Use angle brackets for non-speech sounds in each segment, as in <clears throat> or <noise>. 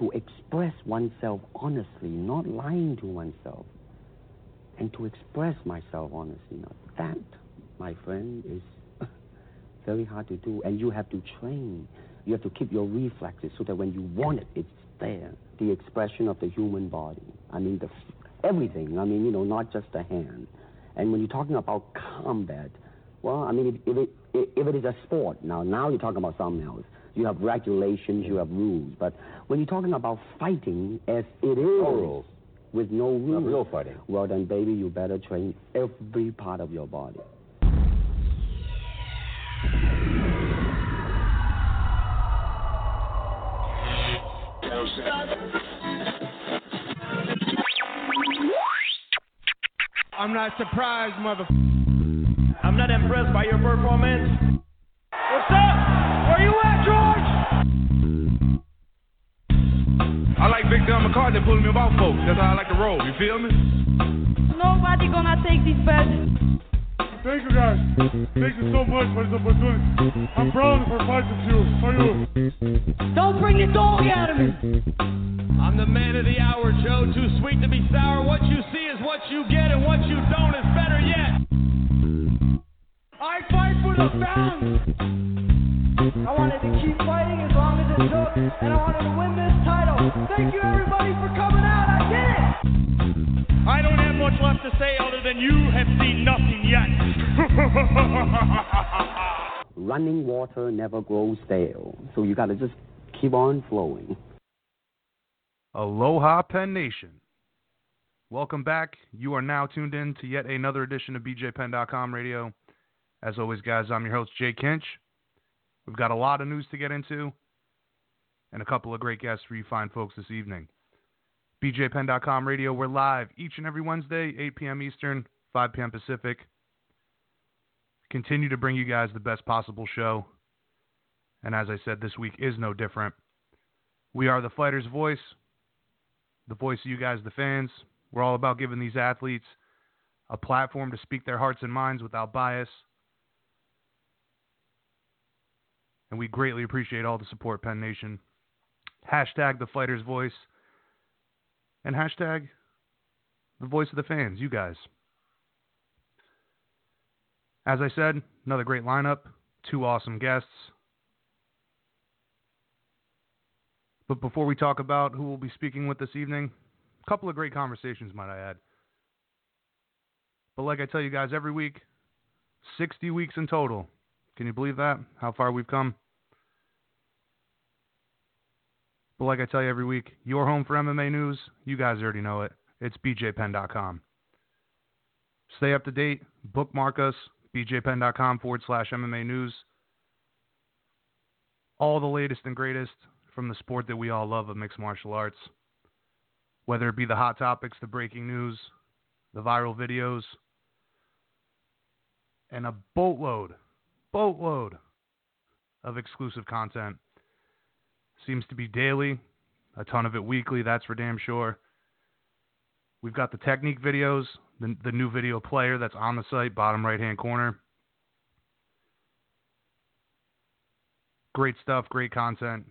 To express oneself honestly, not lying to oneself, and to express myself honestly, now that, my friend, is <laughs> very hard to do. And you have to train. You have to keep your reflexes so that when you want it, it's there. The expression of the human body. I mean, the everything. I mean, you know, not just the hand. And when you're talking about combat, well, I mean, if, if, it, if it is a sport, now, now you're talking about something else. You have regulations, you have rules. But when you're talking about fighting as it is, no rules. with no rules, real fighting. well, then, baby, you better train every part of your body. I'm not surprised, mother. I'm not impressed by your performance. At, George? I like Big John McCartney pulling me about folks. That's how I like to roll. You feel me? Nobody gonna take this bed. Thank you guys. Thank you so much for this opportunity. I'm proud for fighting with you. For you. Don't bring the dog out of me. I'm the man of the hour, Joe. Too sweet to be sour. What you see is what you get, and what you don't is better yet. I fight for the fans. I wanted to keep fighting as long as it took, and I wanted to win this title. Thank you everybody for coming out. I did it. I don't have much left to say other than you have seen nothing yet. <laughs> Running water never grows stale. So you got to just keep on flowing. Aloha Penn Nation. Welcome back. You are now tuned in to yet another edition of BJPenn.com radio. As always, guys, I'm your host, Jay Kinch. We've got a lot of news to get into and a couple of great guests for you fine folks this evening. BJPenn.com radio, we're live each and every Wednesday, 8 p.m. Eastern, 5 p.m. Pacific. Continue to bring you guys the best possible show. And as I said, this week is no different. We are the fighter's voice, the voice of you guys, the fans. We're all about giving these athletes a platform to speak their hearts and minds without bias. And we greatly appreciate all the support, Penn Nation. Hashtag the fighter's voice. And hashtag the voice of the fans, you guys. As I said, another great lineup, two awesome guests. But before we talk about who we'll be speaking with this evening, a couple of great conversations, might I add. But like I tell you guys every week, 60 weeks in total. Can you believe that? How far we've come? But like I tell you every week, your home for MMA news, you guys already know it. It's bjpenn.com. Stay up to date. Bookmark us, bjpenn.com forward slash MMA news. All the latest and greatest from the sport that we all love of mixed martial arts. Whether it be the hot topics, the breaking news, the viral videos, and a boatload, boatload of exclusive content. Seems to be daily, a ton of it weekly, that's for damn sure. We've got the technique videos, the, the new video player that's on the site, bottom right hand corner. Great stuff, great content.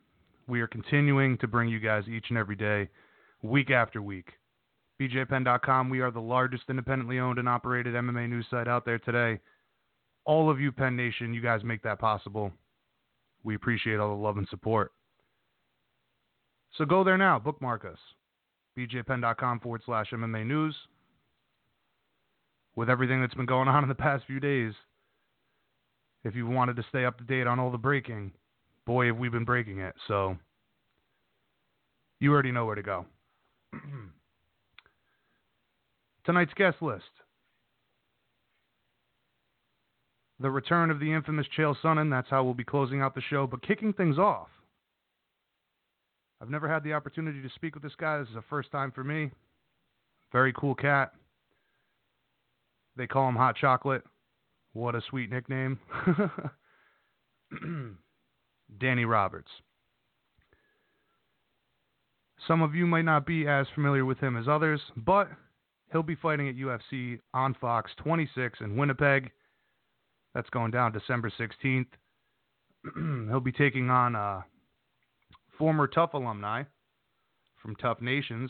We are continuing to bring you guys each and every day, week after week. BJPenn.com, we are the largest independently owned and operated MMA news site out there today. All of you, Penn Nation, you guys make that possible. We appreciate all the love and support. So go there now, bookmark us. BJPenn.com forward slash MMA news. With everything that's been going on in the past few days, if you wanted to stay up to date on all the breaking, boy, have we been breaking it. So you already know where to go. <clears throat> Tonight's guest list the return of the infamous Chael Sonnen. That's how we'll be closing out the show. But kicking things off, I've never had the opportunity to speak with this guy. This is a first time for me. Very cool cat. They call him Hot Chocolate. What a sweet nickname. <laughs> Danny Roberts. Some of you might not be as familiar with him as others, but he'll be fighting at UFC on Fox 26 in Winnipeg. That's going down December 16th. <clears throat> he'll be taking on a former TUF alumni from TUF Nations,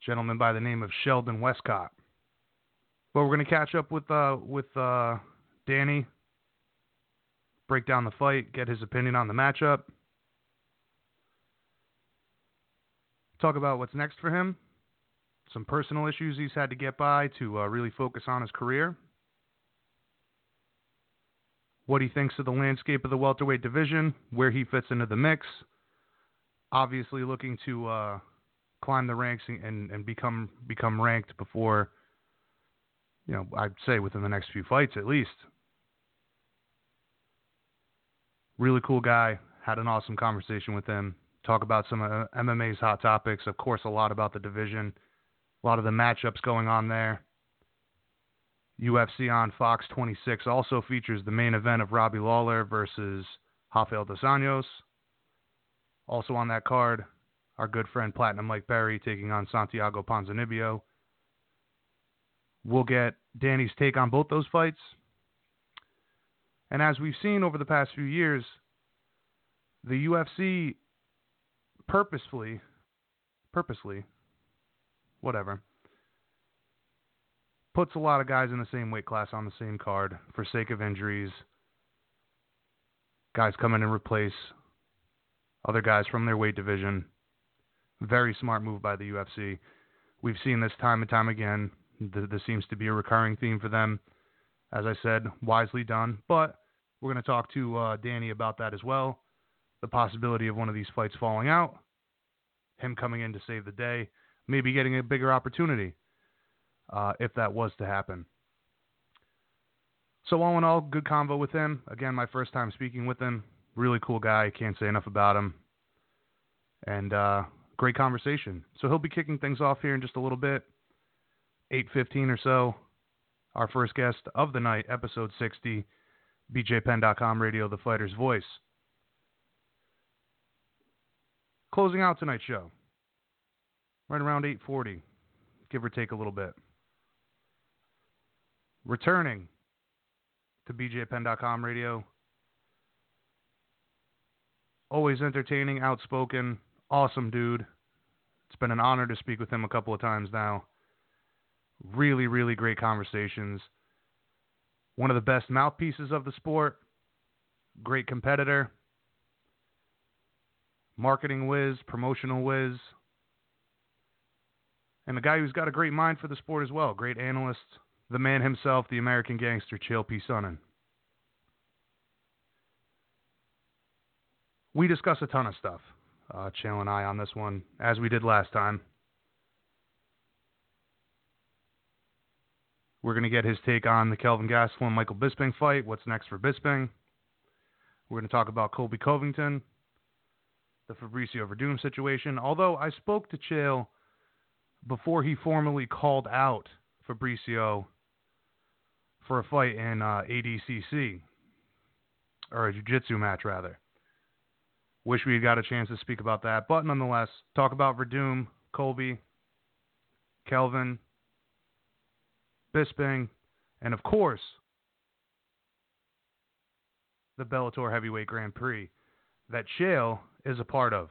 gentleman by the name of Sheldon Westcott. But we're going to catch up with uh, with uh, Danny, break down the fight, get his opinion on the matchup, talk about what's next for him, some personal issues he's had to get by to uh, really focus on his career, what he thinks of the landscape of the welterweight division, where he fits into the mix. Obviously, looking to uh, climb the ranks and, and become become ranked before, you know, I'd say within the next few fights at least. Really cool guy. Had an awesome conversation with him. Talk about some of MMA's hot topics. Of course, a lot about the division, a lot of the matchups going on there. UFC on Fox 26 also features the main event of Robbie Lawler versus Rafael dos Anjos. Also on that card, our good friend Platinum Mike Perry taking on Santiago Ponzinibbio. We'll get Danny's take on both those fights. And as we've seen over the past few years, the UFC purposefully, purposely, whatever, puts a lot of guys in the same weight class on the same card for sake of injuries. Guys come in and replace other guys from their weight division. Very smart move by the UFC. We've seen this time and time again. This seems to be a recurring theme for them. As I said, wisely done. But we're going to talk to uh, Danny about that as well. The possibility of one of these fights falling out, him coming in to save the day, maybe getting a bigger opportunity uh, if that was to happen. So, all in all, good convo with him. Again, my first time speaking with him. Really cool guy. Can't say enough about him. And uh, great conversation. So he'll be kicking things off here in just a little bit, 8:15 or so. Our first guest of the night, episode 60, BJPenn.com radio, the fighter's voice. Closing out tonight's show, right around 8:40, give or take a little bit. Returning to BJPenn.com radio, always entertaining, outspoken, awesome dude. It's been an honor to speak with him a couple of times now. Really, really great conversations. One of the best mouthpieces of the sport. Great competitor. Marketing whiz, promotional whiz. And a guy who's got a great mind for the sport as well. Great analyst. The man himself, the American gangster, Chael P. Sonnen. We discuss a ton of stuff, uh, Chael and I, on this one, as we did last time. We're going to get his take on the Kelvin Gastelum Michael Bisping fight. What's next for Bisping? We're going to talk about Colby Covington, the Fabricio Werdum situation. Although I spoke to Chael before he formally called out Fabricio for a fight in uh, ADCC, or a jiu-jitsu match, rather. Wish we had got a chance to speak about that, but nonetheless, talk about Werdum, Colby, Kelvin, Bisping, and of course, the Bellator Heavyweight Grand Prix that Chael is a part of,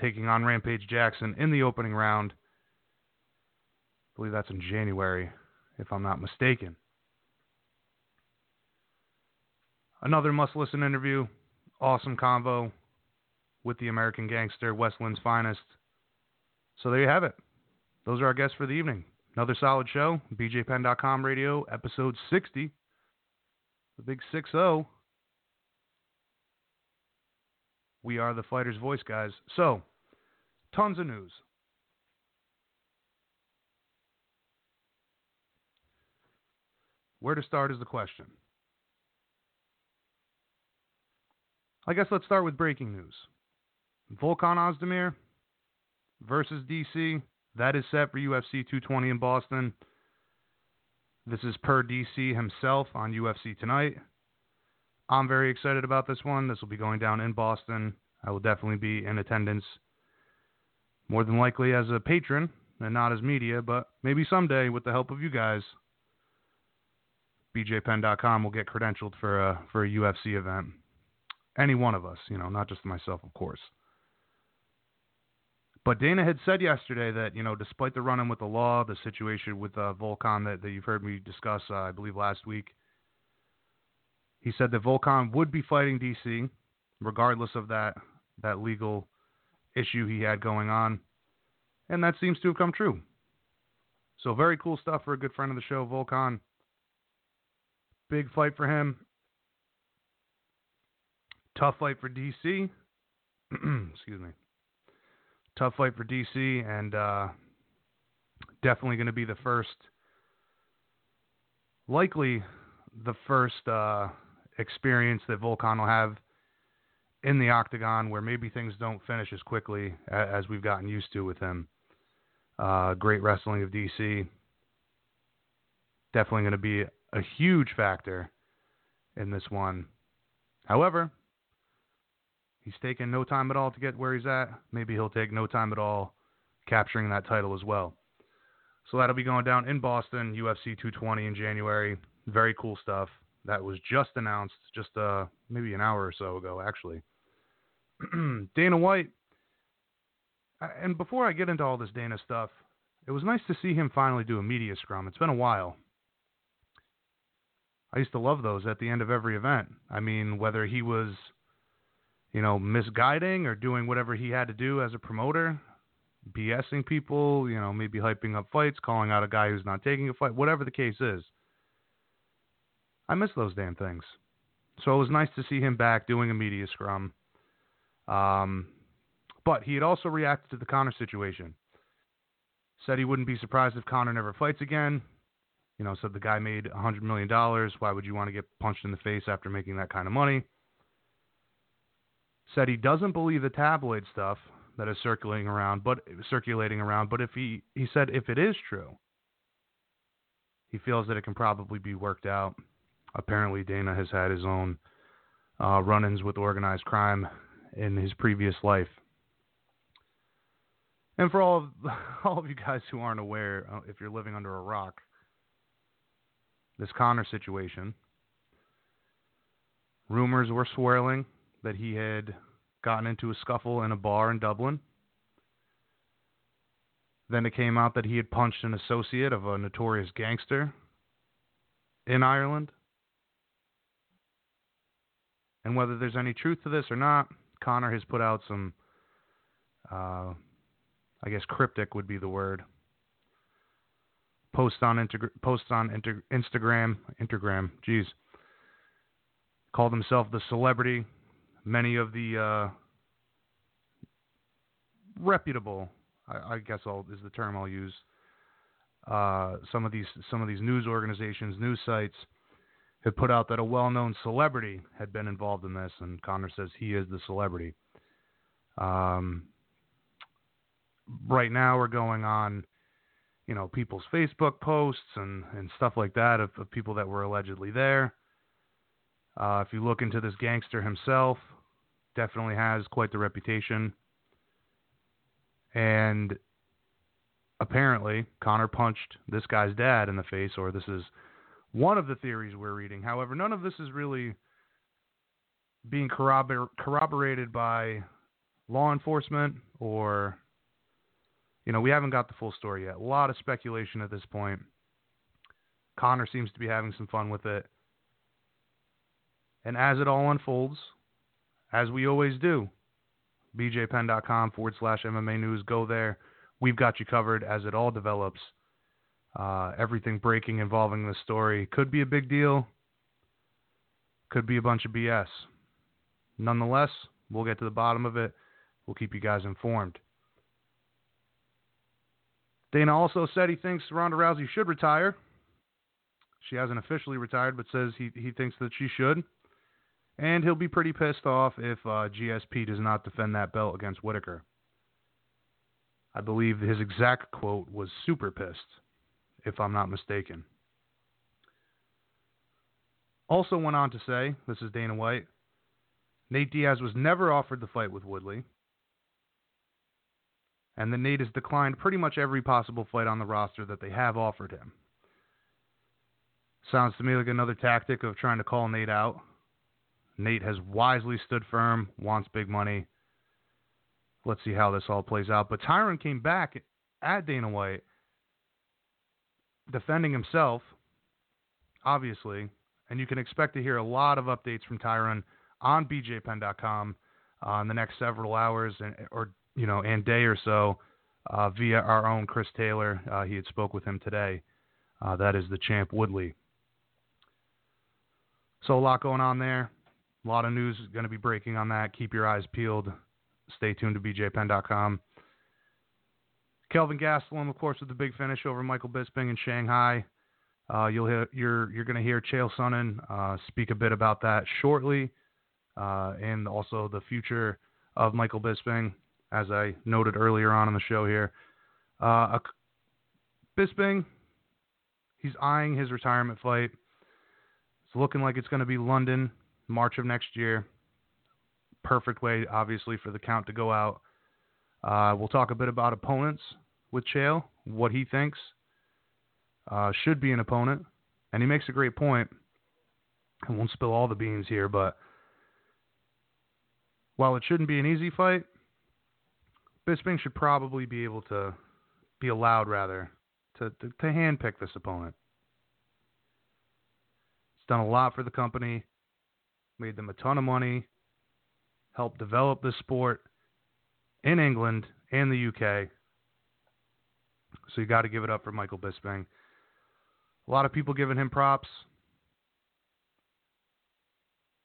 taking on Rampage Jackson in the opening round. I believe that's in January, if I'm not mistaken. Another must listen interview. Awesome convo with the American gangster, West Linn's finest. So there you have it. Those are our guests for the evening. Another solid show. BJPenn.com radio, episode 60. The big 6 0. We are the fighter's voice, guys. So, tons of news. Where to start is the question. I guess let's start with breaking news. Volkan Ozdemir versus DC. That is set for UFC 220 in Boston. This is per DC himself on UFC Tonight. I'm very excited about this one. This will be going down in Boston. I will definitely be in attendance, more than likely as a patron and not as media, but maybe someday with the help of you guys, BJPenn.com will get credentialed for a for a UFC event. Any one of us, you know, not just myself, of course. But Dana had said yesterday that, you know, despite the run in with the law, the situation with uh, Volkan that, that you've heard me discuss, uh, I believe, last week, he said that Volkan would be fighting DC, regardless of that, that legal issue he had going on. And that seems to have come true. So, very cool stuff for a good friend of the show, Volkan. Big fight for him. Tough fight for DC. <clears throat> Excuse me tough fight for DC, and uh, definitely going to be the first, likely the first uh, experience that Volkan will have in the octagon where maybe things don't finish as quickly as we've gotten used to with him. Uh, great wrestling of DC. Definitely going to be a huge factor in this one. However, He's taken no time at all to get where he's at. Maybe he'll take no time at all capturing that title as well. So that'll be going down in Boston, UFC 220 in January. Very cool stuff. That was just announced just uh, maybe an hour or so ago, actually. <clears throat> Dana White. And before I get into all this Dana stuff, it was nice to see him finally do a media scrum. It's been a while. I used to love those at the end of every event. I mean, whether he was you know, misguiding or doing whatever he had to do as a promoter, BSing people, you know, maybe hyping up fights, calling out a guy who's not taking a fight, whatever the case is. I miss those damn things. So it was nice to see him back doing a media scrum. Um, but he had also reacted to the Conor situation. Said he wouldn't be surprised if Conor never fights again. You know, said the guy made $100 million. Why would you want to get punched in the face after making that kind of money? Said he doesn't believe the tabloid stuff that is circulating around, but circulating around. But if he he said if it is true, he feels that it can probably be worked out. Apparently, Dana has had his own uh, run-ins with organized crime in his previous life. And for all of <laughs> all of you guys who aren't aware, uh, if you're living under a rock, this Conor situation, rumors were swirling that he had gotten into a scuffle in a bar in Dublin. Then it came out that he had punched an associate of a notorious gangster in Ireland. And whether there's any truth to this or not, Conor has put out some, uh, I guess cryptic would be the word. Posts on on inter- Instagram, Instagram, geez. Called himself the celebrity many of the uh, reputable, I, I, guess I'll, is the term I'll use. Uh, some of these some of these news organizations, news sites, have put out that a well-known celebrity had been involved in this, and Conor says he is the celebrity. Um, right now, we're going on, you know, people's Facebook posts and and stuff like that of, of people that were allegedly there. Uh, if you look into this gangster himself, definitely has quite the reputation. And apparently, Conor punched this guy's dad in the face, or this is one of the theories we're reading. However, none of this is really being corrobor- corroborated by law enforcement or, you know, we haven't got the full story yet. A lot of speculation at this point. Conor seems to be having some fun with it. And as it all unfolds, as we always do. BJPenn.com forward slash MMA news. Go there. We've got you covered as it all develops. Uh, everything breaking involving this story could be a big deal, could be a bunch of BS. Nonetheless, we'll get to the bottom of it. We'll keep you guys informed. Dana also said he thinks Ronda Rousey should retire. She hasn't officially retired, but says he, he thinks that she should. And he'll be pretty pissed off if uh, GSP does not defend that belt against Whittaker. I believe his exact quote was super pissed, if I'm not mistaken. Also went on to say, this is Dana White, Nate Diaz was never offered the fight with Woodley. And that Nate has declined pretty much every possible fight on the roster that they have offered him. Sounds to me like another tactic of trying to call Nate out. Nate has wisely stood firm, wants big money. Let's see how this all plays out. But Tyron came back at Dana White, defending himself, obviously, and you can expect to hear a lot of updates from Tyron on BJPenn.com uh, in the next several hours and, or you know and day or so uh, via our own Chris Taylor. Uh, he had spoke with him today. Uh, that is the champ Woodley. So a lot going on there. A lot of news is going to be breaking on that. Keep your eyes peeled. Stay tuned to BJPenn.com. Kelvin Gastelum, of course, with the big finish over Michael Bisping in Shanghai. Uh, you'll hear you're you're going to hear Chael Sonnen uh, speak a bit about that shortly, uh, and also the future of Michael Bisping, as I noted earlier on in the show here. Uh, Bisping, he's eyeing his retirement fight. It's looking like it's going to be London, March of next year. Perfect way, obviously, for the count to go out. Uh, we'll talk a bit about opponents with Chael, what he thinks uh, should be an opponent, and he makes a great point. I won't spill all the beans here, but while it shouldn't be an easy fight, Bisping should probably be able to be allowed, rather, to, to, to handpick this opponent. It's done a lot for the company, made them a ton of money, helped develop the sport in England and the UK. So you got to give it up for Michael Bisping. A lot of people giving him props.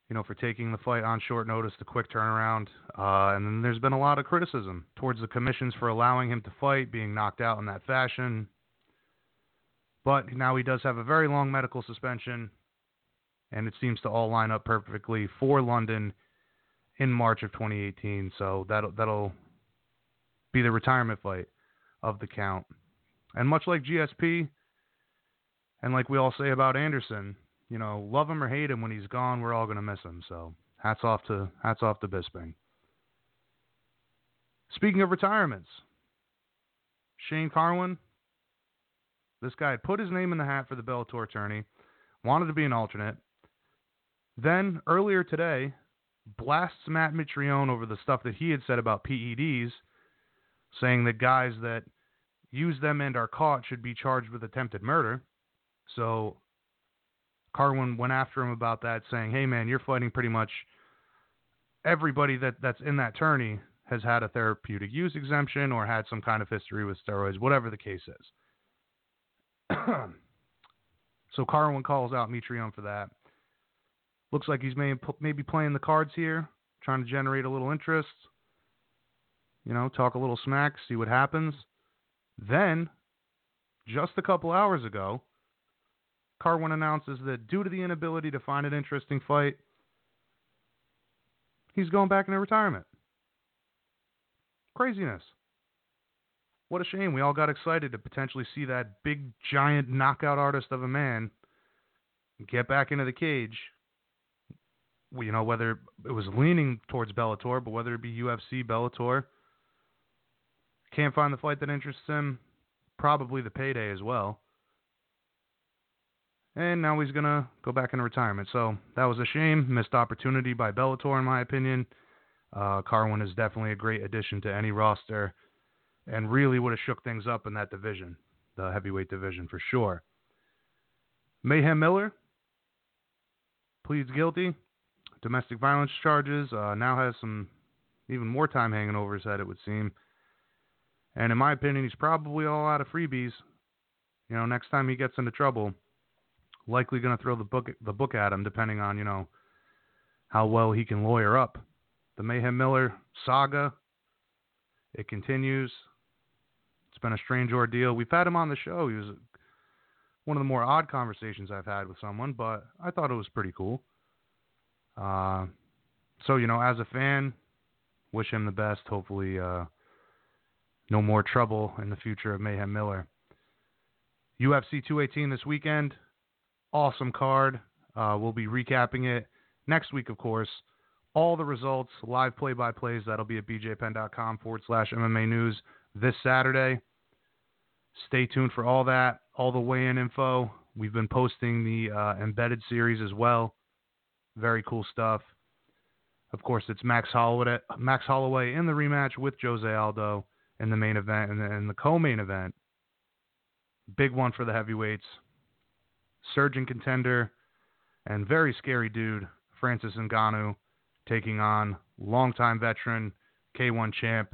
You know, for taking the fight on short notice, the quick turnaround. Uh, and then there's been a lot of criticism towards the commissions for allowing him to fight, being knocked out in that fashion. But now he does have a very long medical suspension, and it seems to all line up perfectly for London in March of 2018. So that'll that'll be the retirement fight of the count. And much like GSP, and like we all say about Anderson, you know, love him or hate him, when he's gone, we're all to miss him. So hats off to hats off to Bisping. Speaking of retirements, Shane Carwin, this guy put his name in the hat for the Bellator attorney, wanted to be an alternate. Then earlier today, blasts Matt Mitrione over the stuff that he had said about PEDs, saying that guys that use them and are caught should be charged with attempted murder. So Carwin went after him about that, saying, "Hey man, you're fighting pretty much everybody that that's in that tourney has had a therapeutic use exemption or had some kind of history with steroids, whatever the case is." <clears throat> so Carwin calls out Mitrione for that. Looks like he's maybe playing the cards here, trying to generate a little interest. You know, talk a little smack, see what happens. Then, just a couple hours ago, Carwin announces that due to the inability to find an interesting fight, he's going back into retirement. Craziness. What a shame. We all got excited to potentially see that big, giant knockout artist of a man get back into the cage. You know, whether it was leaning towards Bellator, but whether it be UFC, Bellator. Can't find the fight that interests him. Probably the payday as well and now he's gonna go back into retirement. So that was a shame, missed opportunity by Bellator, in my opinion. Uh, Carwin is definitely a great addition to any roster, and really would have shook things up in that division, the heavyweight division for sure. Mayhem Miller pleads guilty, domestic violence charges. Uh, now has some even more time hanging over his head, it would seem. And in my opinion, he's probably all out of freebies. You know, next time he gets into trouble likely going to throw the book the book at him, depending on you know how well he can lawyer up. The Mayhem Miller saga it continues. It's been a strange ordeal. We've had him on the show. He was one of the more odd conversations I've had with someone, but I thought it was pretty cool. Uh, so you know, as a fan, wish him the best. Hopefully, uh, no more trouble in the future of Mayhem Miller. UFC 218 this weekend. Awesome card. Uh, we'll be recapping it next week, of course. All the results, live play by plays, that'll be at bjpenn.com forward slash MMA news this Saturday. Stay tuned for all that, all the weigh in info. We've been posting the uh, embedded series as well. Very cool stuff. Of course, it's Max Holloway, Max Holloway in the rematch with Jose Aldo in the main event and in the co-main event. Big one for the heavyweights. Surging contender and very scary dude, Francis Ngannou, taking on longtime veteran, K1 champ,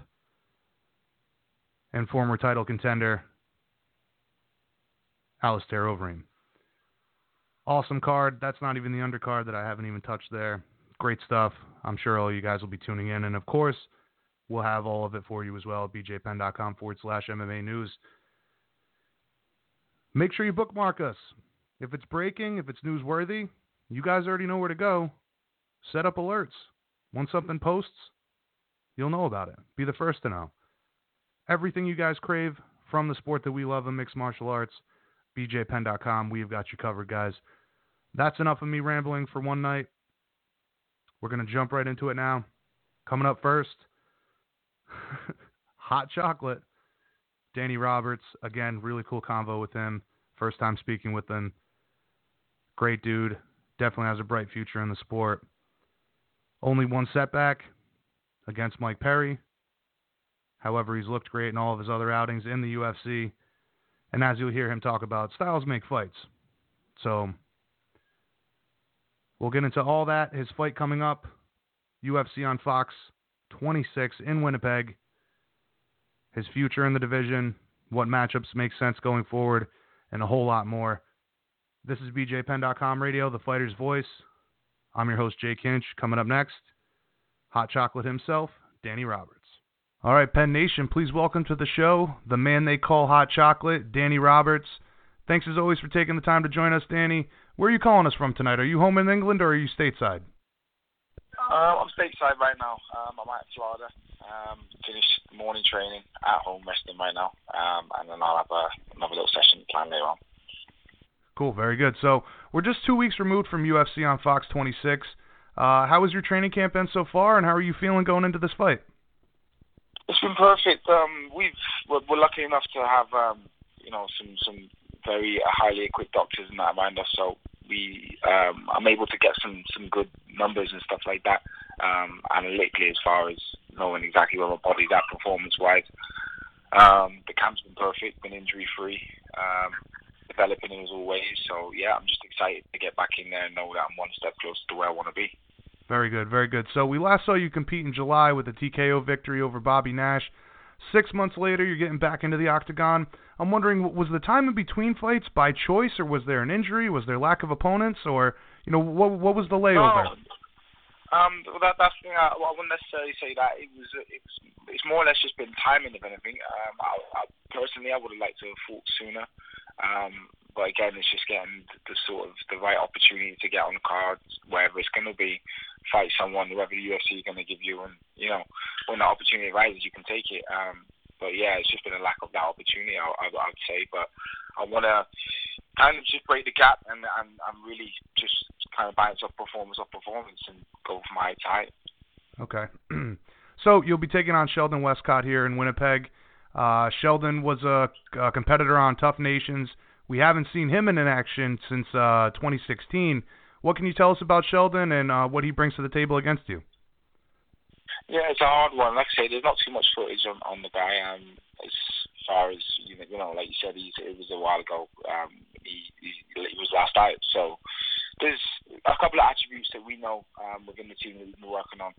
and former title contender, Alistair Overeem. Awesome card. That's not even the undercard that I haven't even touched there. Great stuff. I'm sure all you guys will be tuning in. And of course, we'll have all of it for you as well at bjpenn.com forward slash MMA news. Make sure you bookmark us. If it's breaking, if it's newsworthy, you guys already know where to go. Set up alerts. Once something posts, you'll know about it. Be the first to know. Everything you guys crave from the sport that we love in mixed martial arts, bjpenn.com. We've got you covered, guys. That's enough of me rambling for one night. We're going to jump right into it now. Coming up first, <laughs> hot chocolate. Danny Roberts, again, really cool convo with him. First time speaking with him. Great dude. Definitely has a bright future in the sport. Only one setback against Mike Perry. However, he's looked great in all of his other outings in the UFC. And as you'll hear him talk about, styles make fights. So we'll get into all that. His fight coming up, UFC on Fox 26 in Winnipeg. His future in the division, what matchups make sense going forward, and a whole lot more. This is BJPenn.com radio, the fighter's voice. I'm your host, Jay Kinch. Coming up next, Hot Chocolate himself, Danny Roberts. All right, Penn Nation, please welcome to the show the man they call Hot Chocolate, Danny Roberts. Thanks as always for taking the time to join us, Danny. Where are you calling us from tonight? Are you home in England or are you stateside? Uh, I'm stateside right now. Um, I'm at Florida. Um, finished morning training at home, resting right now, um, and then I'll have a, another little session planned later on. Cool, very good. So we're just two weeks removed from UFC on Fox 26. Uh, how has your training camp been so far, and how are you feeling going into this fight? It's been perfect. Um, we've we're, we're lucky enough to have um, you know some some very highly equipped doctors and that around us, so we um, I'm able to get some some good numbers and stuff like that um, analytically as far as knowing exactly where my body's at performance wise. Um, the camp's been perfect, been injury free. Um, developing as always. So yeah, I'm just excited to get back in there and know that I'm one step closer to where I want to be. Very good, very good. So we last saw you compete in July with a TKO victory over Bobby Nash. Six months later, you're getting back into the octagon. I'm wondering, was the time in between fights by choice, or was there an injury? Was there lack of opponents, or you know, what what was the layover? Um, that, that's the thing. I, I wouldn't necessarily say that. It was, it's, it's more or less just been timing, if anything. Um, I, I, personally, I would have liked to have fought sooner. Um, but again, it's just getting the sort of the right opportunity to get on the cards, wherever it's going to be, fight someone, whoever the UFC is going to give you, and you know, when the opportunity arises, you can take it. Um, but yeah, it's just been a lack of that opportunity, I, I, I would say. But I want to kind of just break the gap and and, and really just kind of bounce off performance off performance and go for my to high. Okay. <clears throat> so you'll be taking on Sheldon Westcott here in Winnipeg. Uh, Sheldon was a, a, competitor on TUF Nations. We haven't seen him in action since uh, 2016. What can you tell us about Sheldon and uh, what he brings to the table against you? Yeah, it's a hard one. Like I say, there's not too much footage on, on the guy. Um, as far as you know, you know, like you said, he's, it was a while ago. Um, he, he, he was last out, so there's a couple of attributes that we know um, within the team that we've been working on.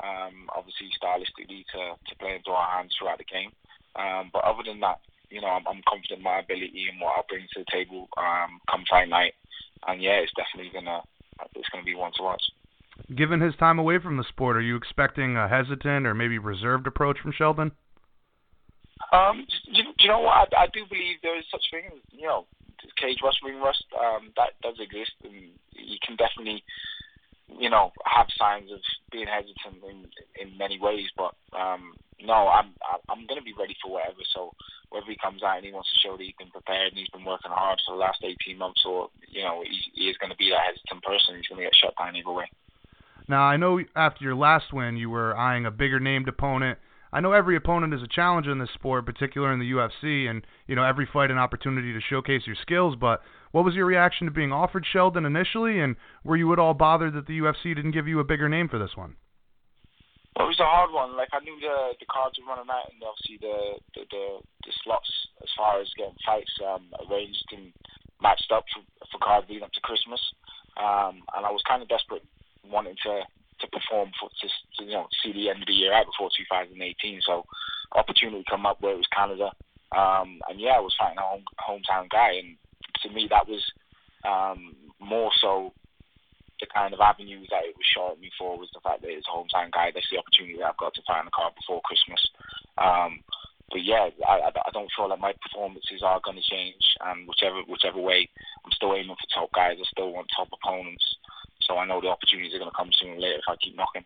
Um, obviously, stylistically to to play into our hands throughout the game. Um, but other than that, you know, I'm, I'm confident in my ability and what I'll bring to the table um, come fight night. And yeah, it's definitely gonna it's gonna be one to watch. Given his time away from the sport, are you expecting a hesitant or maybe reserved approach from Sheldon? Um, do, do you know what? I, I do believe there is such thing, as you know, cage rust, ring rust. Um, that does exist, and you can definitely you know, have signs of being hesitant in in many ways. But um, no, I'm I'm going to be ready for whatever. So whether he comes out and he wants to show that he's been prepared and he's been working hard for the last 18 months, or you know, he, he is going to be that hesitant person. He's going to get shut down either way. Now I know after your last win, you were eyeing a bigger named opponent. I know every opponent is a challenge in this sport, particularly in the UFC, and you know every fight an opportunity to showcase your skills. But what was your reaction to being offered Sheldon initially, and were you at all bothered that the UFC didn't give you a bigger name for this one? Well, it was a hard one. Like I knew the the cards were running out, and obviously the the the, the slots as far as getting fights um, arranged and matched up for, for cards leading up to Christmas. Um, and I was kind of desperate, wanting to to perform for to, to you know see the end of the year out before 2018. So opportunity come up where it was Canada, um, and yeah, I was fighting a home, hometown guy, and to me that was um, more so the kind of avenues that it was showing me for was the fact that it's a hometown guy. That's the opportunity that I've got to find the car before Christmas. Um, but yeah, I, I don't feel like my performances are going to change. And whichever whichever way, I'm still aiming for top guys. I still want top opponents. So I know the opportunities are going to come sooner or later if I keep knocking.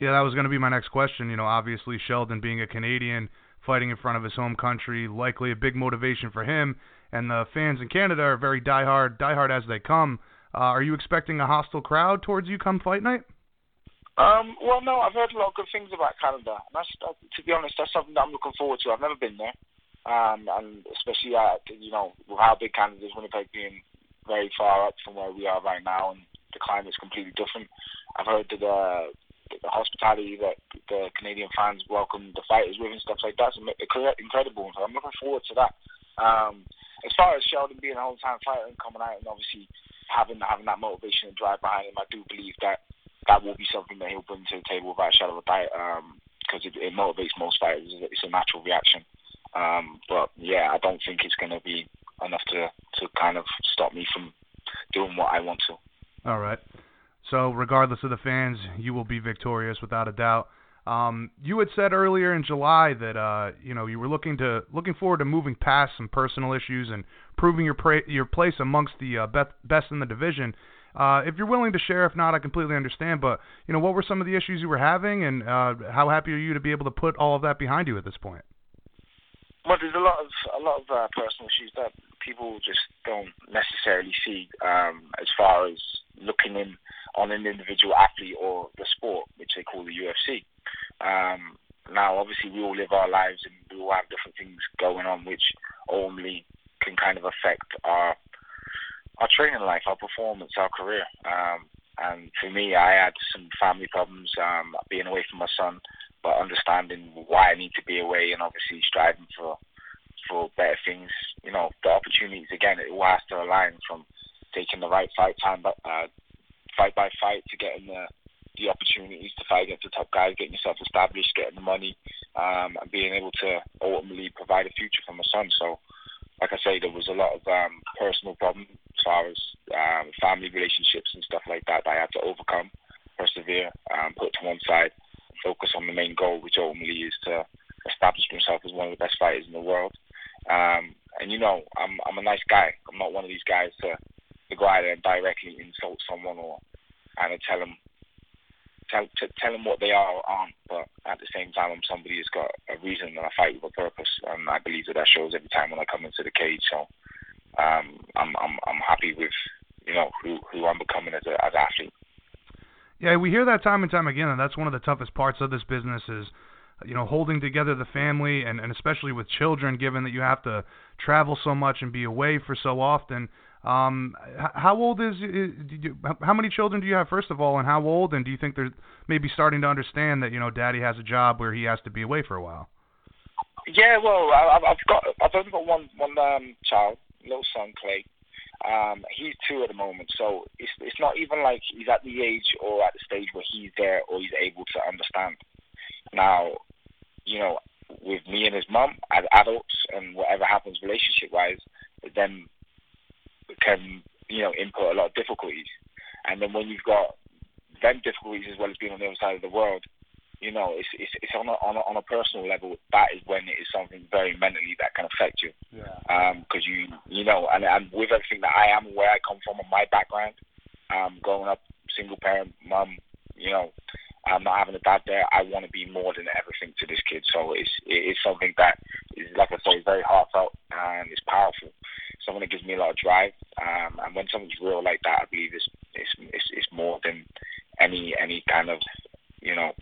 Yeah, that was going to be my next question. You know, obviously Sheldon being a Canadian, fighting in front of his home country, likely a big motivation for him. And the fans in Canada are very diehard, diehard as they come. Uh, are you expecting a hostile crowd towards you come fight night? Um, well, no, I've heard a lot of good things about Canada. And that's, uh, to be honest, that's something that I'm looking forward to. I've never been there, um, and especially uh, you know with how big Canada is, Winnipeg being very far up from where we are right now, and the climate's completely different. I've heard that uh, the hospitality that the Canadian fans welcome the fighters with and stuff like that's incredible. So I'm looking forward to that. Um, as far as Sheldon being a hometown fighter and coming out and obviously having having that motivation and drive behind him, I do believe that that will be something that he'll bring to the table without a shadow of a doubt. Because um, it, it motivates most fighters. It's a natural reaction. Um, but yeah, I don't think it's going to be enough to to kind of stop me from doing what I want to. All right. So regardless of the fans, you will be victorious without a doubt. Um, you had said earlier in July that uh, you know you were looking to looking forward to moving past some personal issues and proving your pra- your place amongst the uh, best best in the division. Uh, if you're willing to share, if not, I completely understand. But you know, what were some of the issues you were having, and uh, how happy are you to be able to put all of that behind you at this point? Well, there's a lot of a lot of uh, personal issues that people just don't necessarily see um, as far as looking in on an individual athlete or the sport, which they call the UFC. Um, now, obviously, we all live our lives and we all have different things going on, which only can kind of affect our our training life, our performance, our career. Um, and for me, I had some family problems, um, being away from my son, but understanding why I need to be away and obviously striving for for better things. You know, the opportunities again, it all has to align from taking the right fight time, but uh, fight by fight to getting the the opportunities to fight against the top guys, getting yourself established, getting the money, um, and being able to ultimately provide a future for my son. So, like I say, there was a lot of um, personal problems as far as um, family relationships and stuff like that that I had to overcome, persevere, um, put to one side, focus on the main goal, which ultimately is to establish myself as one of the best fighters in the world. Um, and you know, I'm I'm a nice guy. I'm not one of these guys to to go out and directly insult someone or and tell them tell to tell them what they are or aren't. But at the same time, I'm somebody who's got a reason and I fight with a purpose, and I believe that that shows every time when I come into the cage. So um, I'm I'm I'm happy with you know who who I'm becoming as a as an athlete. Yeah, we hear that time and time again, and that's one of the toughest parts of this business is you know holding together the family and and especially with children given that you have to travel so much and be away for so often um, how old is, is you, how many children do you have first of all, and how old? And do you think they're maybe starting to understand that you know Daddy has a job where he has to be away for a while? Yeah, well, I, I've got I've only got one one um, child, little son Clay. Um, he's two at the moment, so it's it's not even like he's at the age or at the stage where he's there or he's able to understand. Now, you know, with me and his mum as adults and whatever happens relationship wise, then can you know input a lot of difficulties. And then when you've got them difficulties as well as being on the other side of the world, you know, it's it's, it's on a, on a on a personal level. That is when it is something very mentally that can affect you. Yeah. Um, because you you know, and and with everything that I am, where I come from, and my background, um, growing up single parent mum. You know, I'm not having a dad there. I want to be more than everything to this kid. So it's it is something that is, like I say, very heartfelt and it's powerful. Something that gives me a lot of drive. Um, and when something's real like that, I believe it's it's it's, it's more than any any kind of you know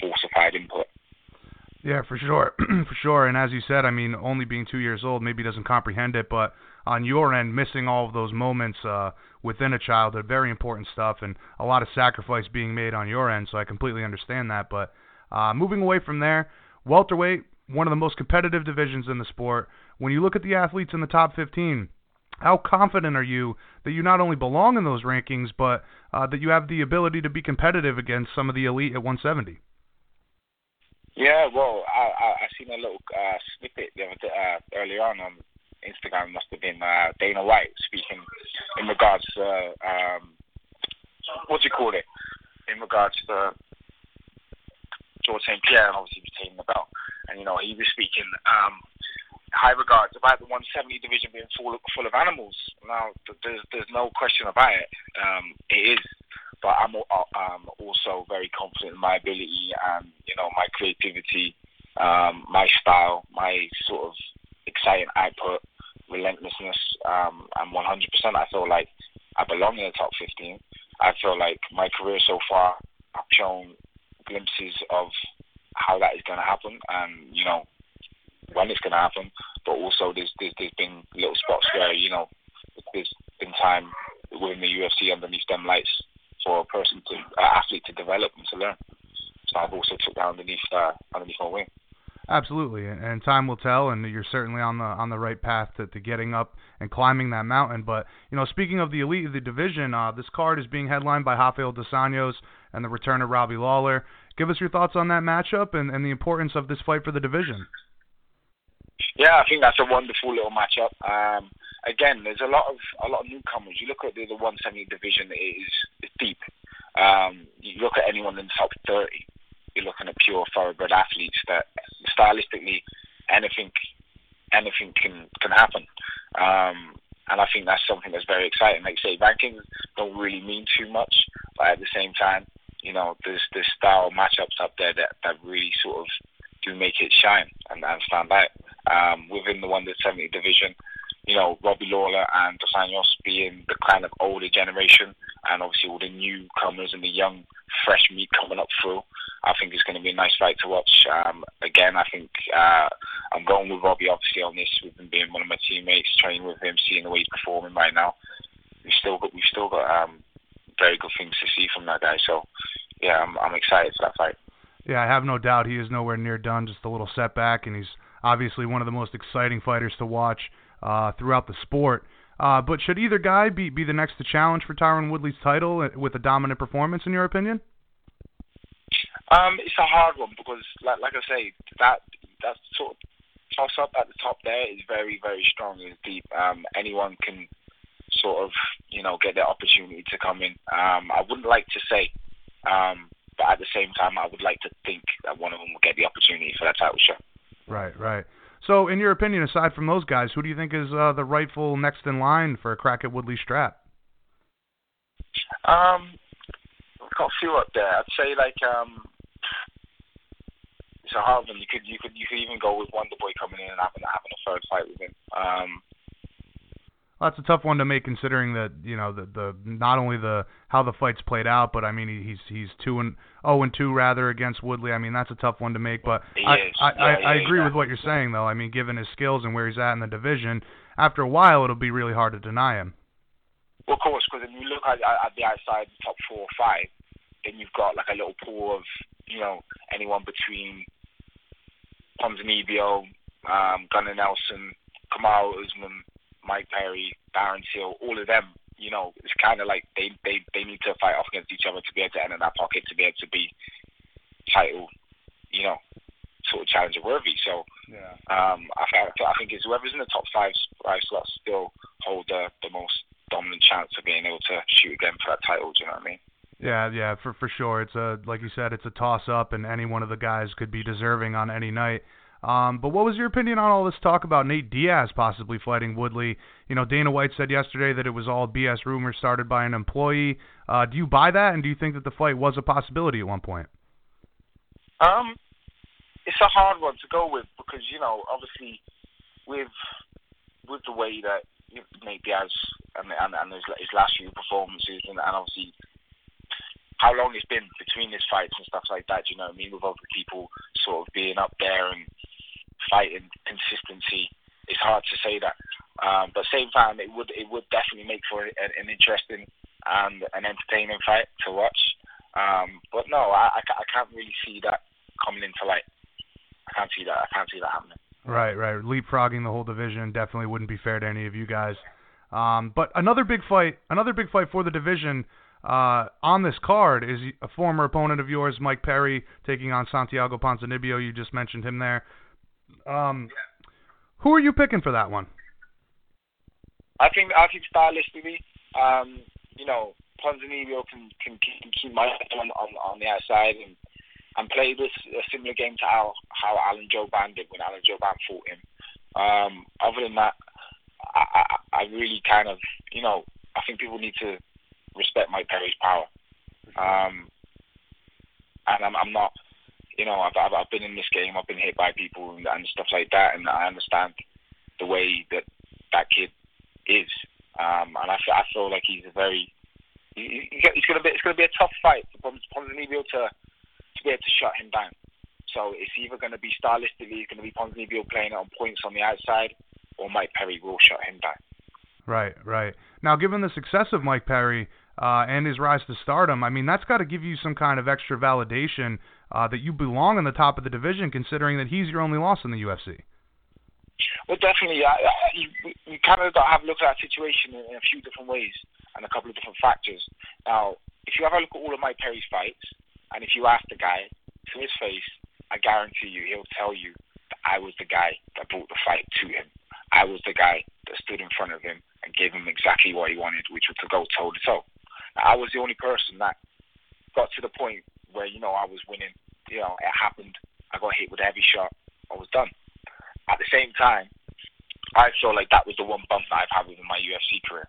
falsified input. Yeah, for sure, <clears throat> for sure. And as you said, I mean, only being two years old maybe doesn't comprehend it, but on your end, missing all of those moments uh, within a childhood, very important stuff, and a lot of sacrifice being made on your end. So I completely understand that. But uh, moving away from there, welterweight, one of the most competitive divisions in the sport. When you look at the athletes in the top 15, how confident are you that you not only belong in those rankings, but uh, that you have the ability to be competitive against some of the elite at 170? Yeah, well, I I, I seen a little uh, snippet the other day, uh, earlier on on Instagram. Must have been uh, Dana White speaking in regards to um, what do you call it? In regards to George St Pierre and obviously retaining the belt, and you know he was speaking um, high regards about the 170 division being full full of animals. Now there's there's no question about it. Um, it is but I'm um, also very confident in my ability and you know my creativity, um, my style, my sort of exciting output, relentlessness, Um, I'm 100%. I feel like I belong in the top 15. I feel like my career so far, I've shown glimpses of how that is going to happen, and you know when it's going to happen. But also, there's, there's there's been little spots where you know there's been time within the UFC underneath them lights for a person to uh, athlete to develop and to learn. So I've also took that underneath uh, underneath my wing. Absolutely, and time will tell, and you're certainly on the on the right path to, to getting up and climbing that mountain. But you know, speaking of the elite of the division, uh, this card is being headlined by Rafael dos Anjos and the return of Robbie Lawler. Give us your thoughts on that matchup and, and the importance of this fight for the division. Yeah, I think that's a wonderful little matchup. Um, again, there's a lot of a lot of newcomers. You look at the, the 170 division; it is deep. Um, you look at anyone in the top 30, you're looking at pure thoroughbred athletes that stylistically anything anything can can happen. Um, and I think that's something that's very exciting. Like I say, rankings don't really mean too much, but at the same time, you know, there's there's style matchups up there that, that really sort of do make it shine and, and stand out. Um, within the 170 division, you know, Robbie Lawler and Dos Anjos being the kind of older generation, and obviously all the newcomers and the young, fresh meat coming up through. I think it's going to be a nice fight to watch. Um, again, I think uh, I'm going with Robbie obviously on this. With him being one of my teammates, training with him, seeing the way he's performing right now. We've still got we've still got um, very good things to see from that guy. So yeah, I'm, I'm excited for that fight. Yeah, I have no doubt he is nowhere near done. Just a little setback, and he's obviously one of the most exciting fighters to watch uh, throughout the sport. Uh, but should either guy be, be the next to challenge for Tyron Woodley's title uh, with a dominant performance, in your opinion? Um, it's a hard one because, like, like I say, that that sort of toss up at the top there is very, very strong and deep. Um, anyone can sort of, you know, get the opportunity to come in. Um, I wouldn't like to say, um, but at the same time, I would like to think that one of them will get the opportunity for that title shot. Right, right. So, in your opinion, aside from those guys, who do you think is uh, the rightful next in line for a crack at Woodley Strap? Um, got a few up there. I'd say like um, hard one. You could you could you could even go with Wonder Boy coming in and having having a third fight with him. Um, well, that's a tough one to make, considering that you know the the not only the how the fights played out, but I mean he's he's two and oh and two rather against Woodley. I mean that's a tough one to make. But I. I, I, I agree with what you're saying though. I mean given his skills and where he's at in the division, after a while it'll be really hard to deny him. Well, of course, because when you look at, at, the outside top four or five, then you've got like a little pool of you know anyone between Ponzinibbio, um, Gunnar Nelson, Kamaru Usman, Mike Perry, Darren Till, all of them. You know, it's kind of like they, they they need to fight off against each other to be able to enter that pocket to be able to be title, you know, sort of challenger worthy. So Yeah. um, I, I think it's whoever's in the top five five slots still hold the the most dominant chance of being able to shoot again for that title. Do you know what I mean? Yeah, yeah, for for sure. It's a like you said, it's a toss up, and any one of the guys could be deserving on any night. Um, but what was your opinion on all this talk about Nate Diaz possibly fighting Woodley? You know, Dana White said yesterday that it was all BS rumors started by an employee. Uh, do you buy that, and do you think that the fight was a possibility at one point? Um, it's a hard one to go with because you know, obviously, with with the way that Nate Diaz and and, and his, his last few performances, and, and obviously how long it's been between his fights and stuff like that. You know what I mean? With other people sort of being up there and fighting consistency, it's hard to say that. Um, but same time, it would it would definitely make for an, an interesting and an entertaining fight to watch. Um, but no, I, I, I can't really see that coming into light. I can't see that. I can't see that happening. Right, right. Leapfrogging the whole division definitely wouldn't be fair to any of you guys. Um, but another big fight, another big fight for the division uh, on this card is a former opponent of yours, Mike Perry, taking on Santiago Ponzinibbio. You just mentioned him there. Um, who are you picking for that one? I think I think stylistically, um, you know, Ponzinibbio can can, can keep my on, on on the outside and and play this a similar game to how how Alan Jouban did when Alan Jouban fought him. Um, other than that, I, I I really kind of you know I think people need to respect Mike Perry's power. Um, and I'm, I'm not, you know, I've, I've, I've been in this game. I've been hit by people and, and stuff like that, and I understand the way that that kid is. Um, and I, I feel like he's a very, he, he's gonna be, it's gonna be a tough fight for Ponzinibbio to to be able to shut him down. So it's either to be stylistically, it's to be Ponzinibbio playing on points on the outside, or Mike Perry will shut him down. Right, right. Now, given the success of Mike Perry, uh, and his rise to stardom, I mean, that's got to give you some kind of extra validation uh, that you belong in the top of the division, considering that he's your only loss in the UFC. Well, definitely. You, kind of have a look at that situation in, in a few different ways and a couple of different factors. Now, if you have a look at all of Mike Perry's fights, and if you ask the guy to his face, I guarantee you he'll tell you that I was the guy that brought the fight to him. I was the guy that stood in front of him and gave him exactly what he wanted, which was to go toe to toe. I was the only person that got to the point where you know I was winning. You know, it happened. I got hit with a heavy shot. I was done. At the same time, I feel like that was the one bump that I've had within my UFC career.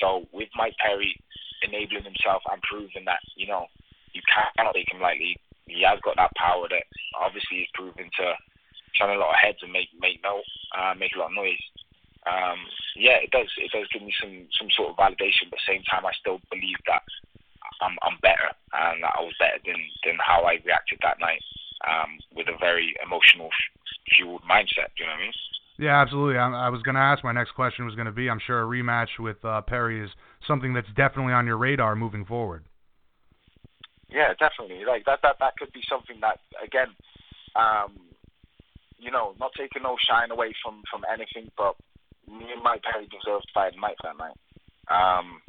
So with Mike Perry enabling himself and proving that you know you cannot take him lightly, he has got that power that obviously is proven to turn a lot of heads and make make no uh, make a lot of noise um, yeah, it does. It does give me some some sort of validation. But at the same time, I still believe that I'm I'm better and that I was better than than how I reacted that night um, with a very emotional fueled mindset. Do you know what I mean? Yeah, absolutely. I, I was going to ask. My next question was going to be. I'm sure a rematch with uh, Perry is something that's definitely on your radar moving forward. Yeah, definitely. Like that. That that could be something that again. Um, you know, not taking no shine away from from anything, but me and Mike Perry deserved fight Mike that night. Um,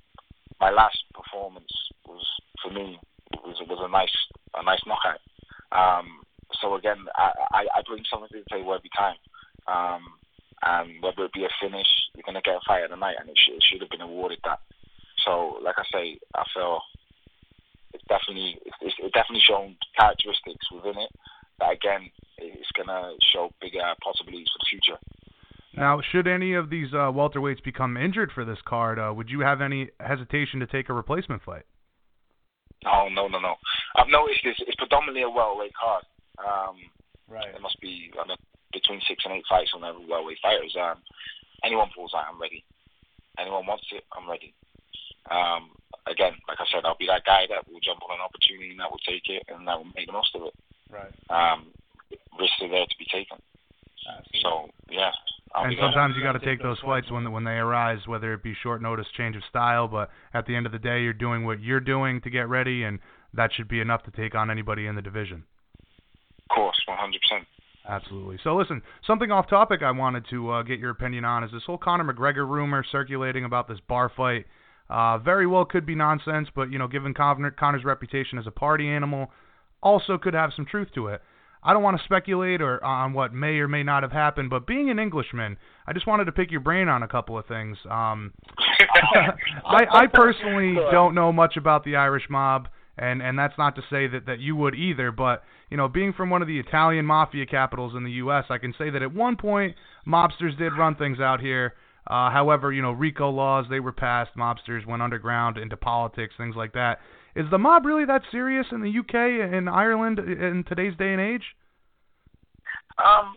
my last performance was for me was was a nice a nice knockout. Um, so again, I, I, I bring something to the table every time. Um, and whether it be a finish, you're gonna get a fight of the night, and it, sh- it should have been awarded that. So, like I say, I feel it's definitely it's, it's definitely shown characteristics within it that again it's gonna show bigger possibilities for the future. Now, should any of these uh, welterweights become injured for this card, uh, would you have any hesitation to take a replacement fight? No, no, no, no. I've noticed this. It's predominantly a welterweight card. Um, right. There must be I know, between six and eight fights on every welterweight fighters. Um, anyone pulls out, I'm ready. Anyone wants it, I'm ready. Um, again, like I said, I'll be that guy that will jump on an opportunity and that will take it and that will make the most of it. Right. Um, risks are there to be taken. Absolutely. So yeah, I'll and sometimes you got to take those fights when when they arise, whether it be short notice, change of style. But at the end of the day, you're doing what you're doing to get ready, and that should be enough to take on anybody in the division. Of course, 100%. Absolutely. So listen, something off topic I wanted to uh, get your opinion on is this whole Conor McGregor rumor circulating about this bar fight. Uh, very well could be nonsense, but you know, given Conor, Conor's reputation as a party animal, also could have some truth to it. I don't want to speculate or on what may or may not have happened, but being an Englishman, I just wanted to pick your brain on a couple of things. Um, <laughs> I, I personally don't know much about the Irish mob, and and that's not to say that that you would either, but you know, being from one of the Italian mafia capitals in the U.S., I can say that at one point mobsters did run things out here. Uh, however, you know, RICO laws they were passed, mobsters went underground into politics, things like that. Is the mob really that serious in the UK and Ireland in today's day and age? Um,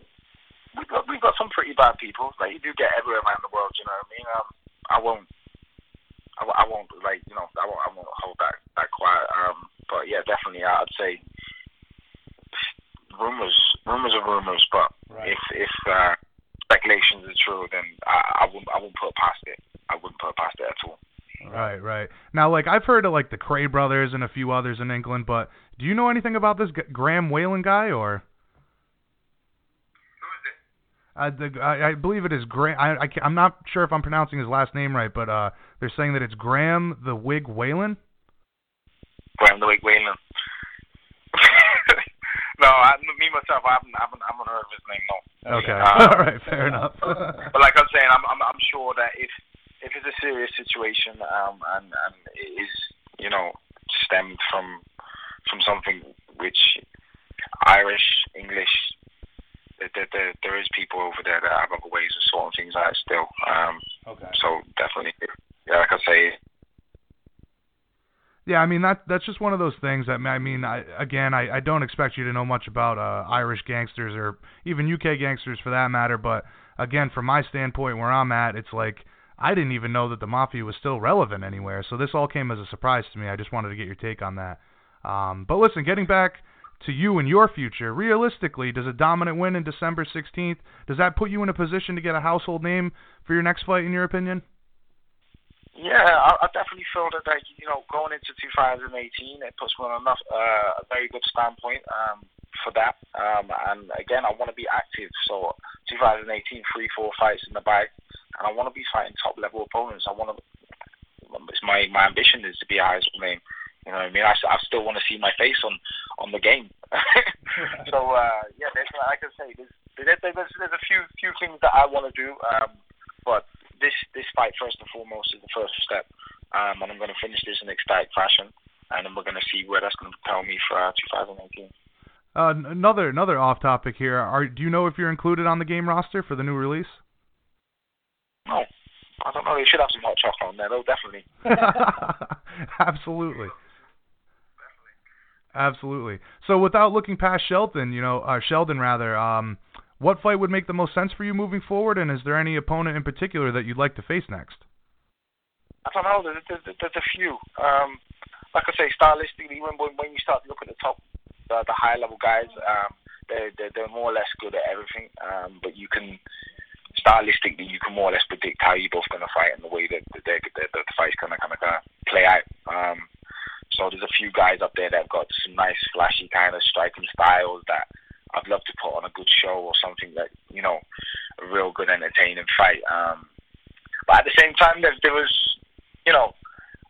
we've got we've got some pretty bad people that you do get everywhere around the world. You know what I mean? Um, I won't, I, I won't like you know I won't I won't hold that that quiet. Um, but yeah, definitely I'd say rumors rumors are rumors. But Right. if if uh, speculations are true, then I, I wouldn't I wouldn't put it past it. I wouldn't put it past it at all. Right, right. Now, like I've heard of like the Kray brothers and a few others in England, but do you know anything about this G- Graham Whelan guy or? Uh, the, I, I believe it is Graham. I, I can't- I'm not sure if I'm pronouncing his last name right, but uh, they're saying that it's Graham the Wig Whelan. Graham the Wig Whelan. <laughs> no, I, me myself, I haven't, I haven't, I haven't heard of his name. No. Okay, Uh, <laughs> all right, fair enough. <laughs> but like I'm saying, I'm, I'm, I'm sure that if, if it's a serious situation, um, and and it is, you know, stemmed from, from something which Irish, English, there, there, there, there is people over there that have other ways of sorting things out still. Um, okay. so definitely, yeah, like I say, Yeah, I mean that that's just one of those things that I mean I again I, I don't expect you to know much about uh Irish gangsters or even UK gangsters for that matter, but again from my standpoint where I'm at, it's like I didn't even know that the mafia was still relevant anywhere. So this all came as a surprise to me. I just wanted to get your take on that. Um but listen, getting back to you and your future, realistically, does a dominant win in December 16th, does that put you in a position to get a household name for your next fight in your opinion? Yeah, I, I definitely feel that, like, you know, going into 2018, it puts me on enough, uh, a very good standpoint um, for that. Um, and again, I want to be active. So 2018, three, four fights in the bag, and I want to be fighting top level opponents. I want to. It's my my ambition is to be a high name. You know what I mean? I, I still want to see my face on on the game. <laughs> so uh, yeah, there's, like I say, there's, there's there's a few few things that I want to do. Um, but this this fight first and foremost is the first step, um, and I'm going to finish this in ecstatic fashion, and then we're going to see where that's going to propel me for uh, 2018. Uh, another another off topic here. Are do you know if you're included on the game roster for the new release? No, I don't know. They should have some hot chocolate on there, though. Definitely. <laughs> Absolutely. Absolutely. So without looking past Shelton, you know, uh, Sheldon rather, um, what fight would make the most sense for you moving forward, and is there any opponent in particular that you'd like to face next? I don't know. There's, there's, there's a few. Um, like I say, stylistically, when when, when you start to look at the top, the, the high level guys, um, they're, they're they're more or less good at everything. Um, but you can stylistically, you can more or less predict how you both going to fight and the way that that, that, that the fight's going to kind of play out. Um, so there's a few guys up there that have got some nice, flashy kind of striking styles that I'd love to put on a good show or something that you know, a real good, entertaining fight. Um, but at the same time, there, there was, you know,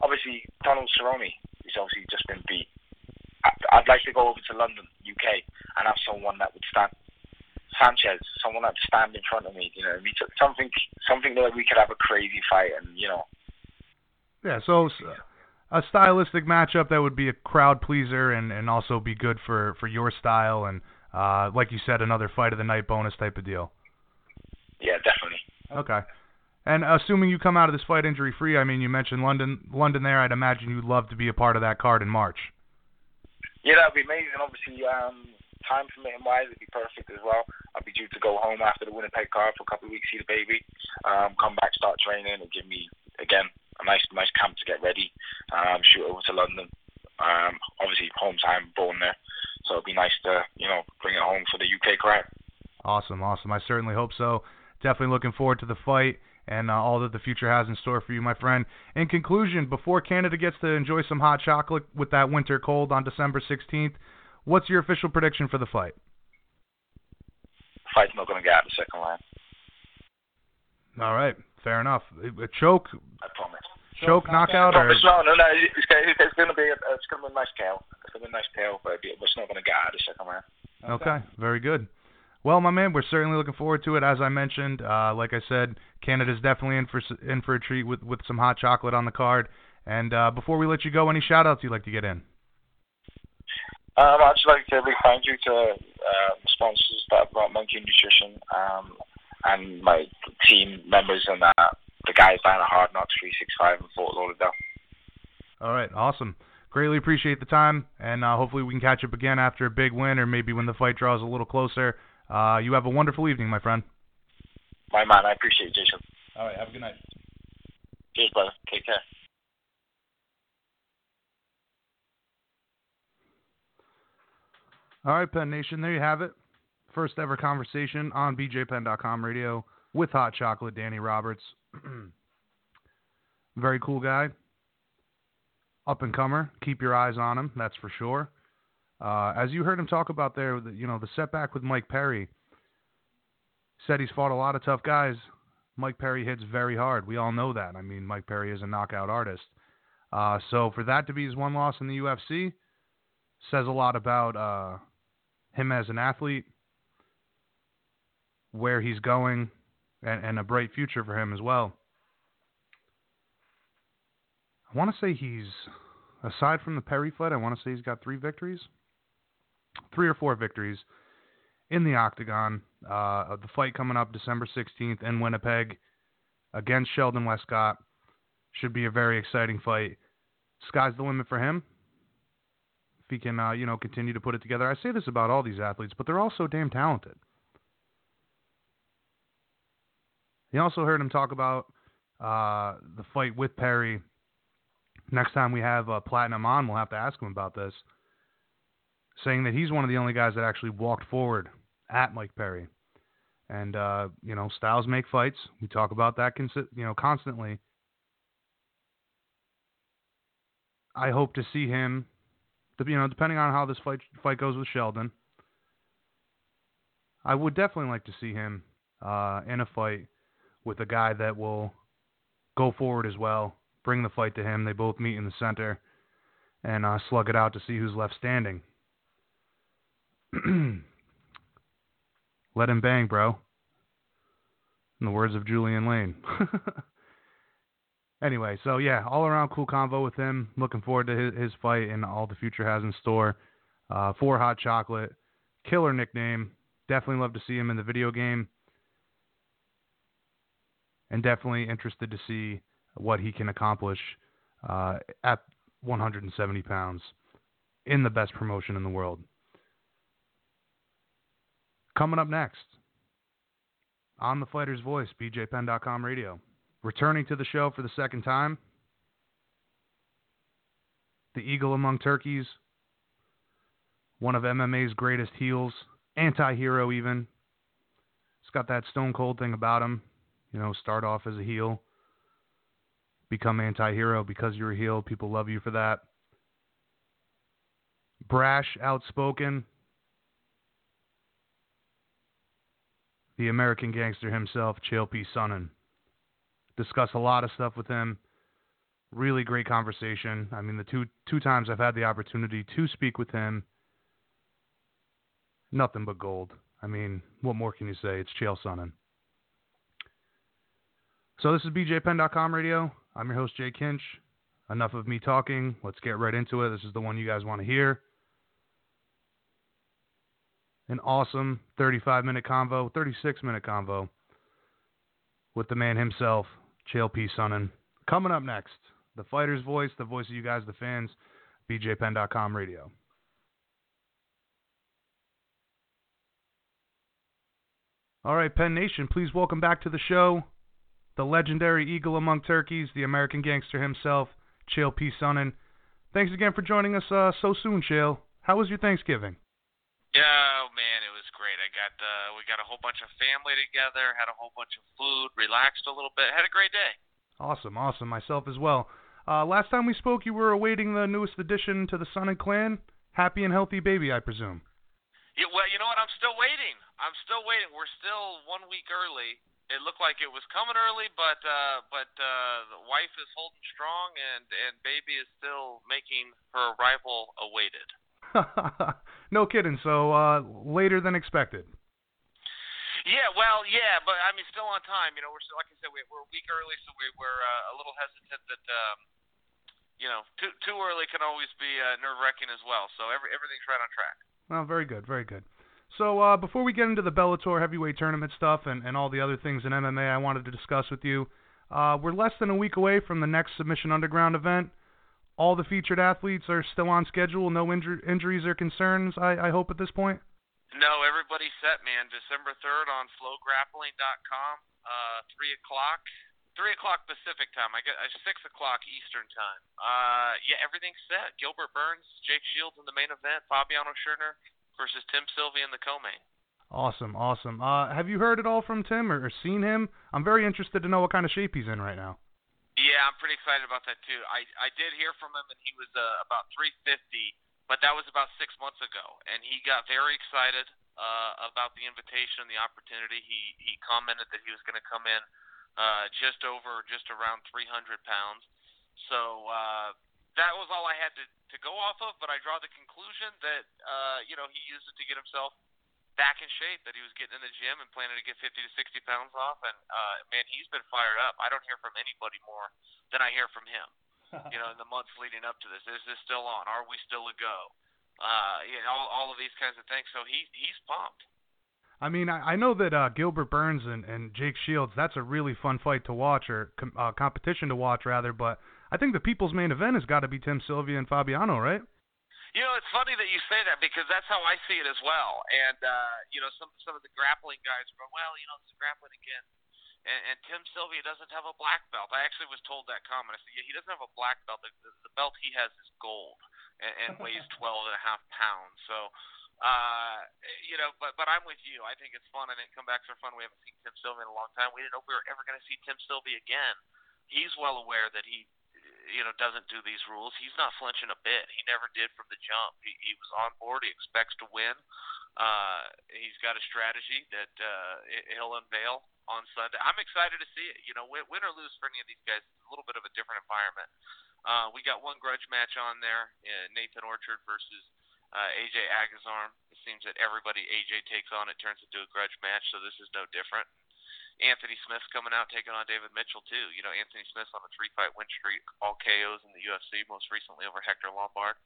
obviously Donald Cerrone. He's obviously just been beat. I'd like to go over to London, UK, and have someone that would stand. Sanchez, someone that stand in front of me. You know, we took something, something that we could have a crazy fight, and you know, Yeah, so A stylistic matchup that would be a crowd pleaser and and also be good for for your style and uh like you said another fight of the night bonus type of deal. yeah, definitely. Okay. And assuming you come out of this fight injury free, I mean you mentioned London London there, I'd imagine you'd love to be a part of that card in March. Yeah, that'd be amazing. Obviously, um, time permitting wise, it'd be perfect as well. I'd be due to go home after the Winnipeg card for a couple of weeks, see the baby, um, come back, start training, and give me again a nice, nice camp to get ready. Um, shoot over to London. Um, obviously, home time, born there, so it'd be nice to you know bring it home for the UK crowd. Awesome, awesome. I certainly hope so. Definitely looking forward to the fight and uh, all that the future has in store for you, my friend. In conclusion, before Canada gets to enjoy some hot chocolate with that winter cold on December 16th, what's your official prediction for the fight? Fight's not going to get out of the second round. All right, fair enough. A choke, I promise. choke, knockout, or Promise, no, no, no. It's, it's, it's going to be a, it's going to be a nice tail. It's going to be a nice tail, but it's not going to get out of the second round. Okay, very good. Well, my man, we're certainly looking forward to it. As I mentioned, uh, like I said, Canada's definitely in for in for a treat with with some hot chocolate on the card. And uh, before we let you go, any shout outs you'd like to get in? Um, I'd just like to big thank you to uh, sponsors that brought Monkey Nutrition um, and my team members and uh, the guys down at Hard Knocks 365 in Fort Lauderdale. All right, awesome. Greatly appreciate the time, and uh, hopefully we can catch up again after a big win, or maybe when the fight draws a little closer. Uh, you have a wonderful evening, my friend. My man, I appreciate it, Jason. All right, have a good night. Cheers, brother. Take care. All right, Penn Nation, there you have it. First ever conversation on BJPenn.com radio with Hot Chocolate Danny Roberts. <clears throat> Very cool guy. Up and comer. Keep your eyes on him, that's for sure. Uh, as you heard him talk about there, the, you know, the setback with Mike Perry. Said he's fought a lot of tough guys. Mike Perry hits very hard. We all know that. I mean, Mike Perry is a knockout artist. Uh, so for that to be his one loss in the UFC says a lot about uh, him as an athlete, where he's going, and, and a bright future for him as well. I want to say he's, aside from the Perry fight, I want to say he's got three victories, three or four victories in the octagon. Uh, the fight coming up December 16th in Winnipeg against Sheldon Westcott should be a very exciting fight. Sky's the limit for him. He can, uh, you know, continue to put it together. I say this about all these athletes, but they're all so damn talented. You also heard him talk about uh, the fight with Perry. Next time we have uh, Platinum on, we'll have to ask him about this. Saying that he's one of the only guys that actually walked forward at Mike Perry. And uh, you know, styles make fights. We talk about that, consi- you know, constantly. I hope to see him, you know, depending on how this fight fight goes with Sheldon. I would definitely like to see him uh, in a fight with a guy that will go forward as well, bring the fight to him. They both meet in the center and uh, slug it out to see who's left standing. <clears throat> Let him bang, bro. In the words of Julian Lane. <laughs> anyway, so yeah, all around cool convo with him. Looking forward to his, his fight and all the future has in store. Uh, for Hot Chocolate, killer nickname. Definitely love to see him in the video game. And definitely interested to see what he can accomplish uh, at 170 pounds in the best promotion in the world. Coming up next, on the Fighter's Voice, BJPenn.com radio. Returning to the show for the second time, the Eagle Among Turkeys, one of MMA's greatest heels, anti hero even. He's got that stone cold thing about him. You know, start off as a heel, become anti hero because you're a heel. People love you for that. Brash, outspoken, the American gangster himself, Chael P. Sonnen. Discuss a lot of stuff with him. Really great conversation. I mean, the two two times I've had the opportunity to speak with him, nothing but gold. I mean, what more can you say? It's Chael Sonnen. So this is BJPenn.com radio. I'm your host Jay Kinch. Enough of me talking. Let's get right into it. This is the one you guys want to hear an awesome 35 minute convo, 36 minute convo with the man himself, Chael P. Sonnen. Coming up next, the fighter's voice, the voice of you guys, the fans, BJPenn.com radio. All right, Penn Nation, please welcome back to the show the legendary Eagle Among Turkeys, the American gangster himself, Chael P. Sonnen. Thanks again for joining us uh, so soon, Chael. How was your Thanksgiving? Yeah, oh man, it was great. I got uh, we got a whole bunch of family together, had a whole bunch of food, relaxed a little bit, had a great day. Awesome, awesome. Myself as well. Uh, last time we spoke, you were awaiting the newest addition to the Sonnen clan, happy and healthy baby, I presume. Yeah, well, you know what? I'm still waiting. I'm still waiting. We're still one week early. It looked like it was coming early, but uh, but uh, the wife is holding strong, and and baby is still making her arrival awaited. <laughs> no kidding. So uh, later than expected. Yeah, well, yeah, but I mean, still on time. You know, we're still, like I said, we, we're a week early, so we, we're uh, a little hesitant that um, you know, too too early can always be uh, nerve wracking as well. So every everything's right on track. Well, very good, very good. So uh, before we get into the Bellator heavyweight tournament stuff and, and all the other things in MMA I wanted to discuss with you, uh, we're less than a week away from the next Submission Underground event. All the featured athletes are still on schedule. No injur- injuries or concerns, I, I hope, at this point? No, everybody's set, man. December 3rd on flowgrappling.com, uh, 3 o'clock. 3 o'clock Pacific time. I get uh, 6 o'clock Eastern time. Uh, yeah, everything's set. Gilbert Burns, Jake Shields in the main event, Fabiano Scherner versus Tim Sylvia in the co-main. Awesome, awesome. Uh, have you heard it all from Tim or, or seen him? I'm very interested to know what kind of shape he's in right now. Yeah, I'm pretty excited about that too. I I did hear from him, and he was uh, about 350, but that was about six months ago, and he got very excited uh, about the invitation and the opportunity. He he commented that he was going to come in uh, just over, just around 300 pounds. So uh, that was all I had to to go off of. But I draw the conclusion that uh, you know he used it to get himself back in shape, that he was getting in the gym and planning to get 50 to 60 pounds off. And uh, man, he's been fired up. I don't hear from anybody more than I hear from him. <laughs> you know, in the months leading up to this, is this still on? Are we still a go? Uh, you know, all, all of these kinds of things. So he he's pumped. I mean, I, I know that uh, Gilbert Burns and, and Jake Shields, that's a really fun fight to watch, or com- uh, competition to watch, rather. But I think the people's main event has got to be Tim Sylvia and Fabiano, right? You know, it's funny that you say that because that's how I see it as well. And uh, you know, some some of the grappling guys are going, well, you know, it's grappling again. And, and Tim Sylvia doesn't have a black belt. I actually was told that comment. I said, yeah, he doesn't have a black belt. The, the, the belt he has is gold and, and weighs <laughs> 12 and a half pounds. So, uh, you know, but but I'm with you. I think it's fun. I think comebacks are fun. We haven't seen Tim Sylvia in a long time. We didn't know if we were ever going to see Tim Sylvia again. He's well aware that he you know doesn't do these rules. He's not flinching a bit. He never did from the jump. He, he was on board. He expects to win. Uh, he's got a strategy that uh, he'll unveil on Sunday. I'm excited to see it. You know, win, win or lose for any of these guys, it's a little bit of a different environment. Uh, we got one grudge match on there, uh, Nathan Orchard versus uh, AJ Agazarm. It seems that everybody AJ takes on, it turns into a grudge match, so this is no different. Anthony Smith's coming out taking on David Mitchell too. You know, Anthony Smith's on a three fight win streak, all KOs in the UFC, most recently over Hector Lombard.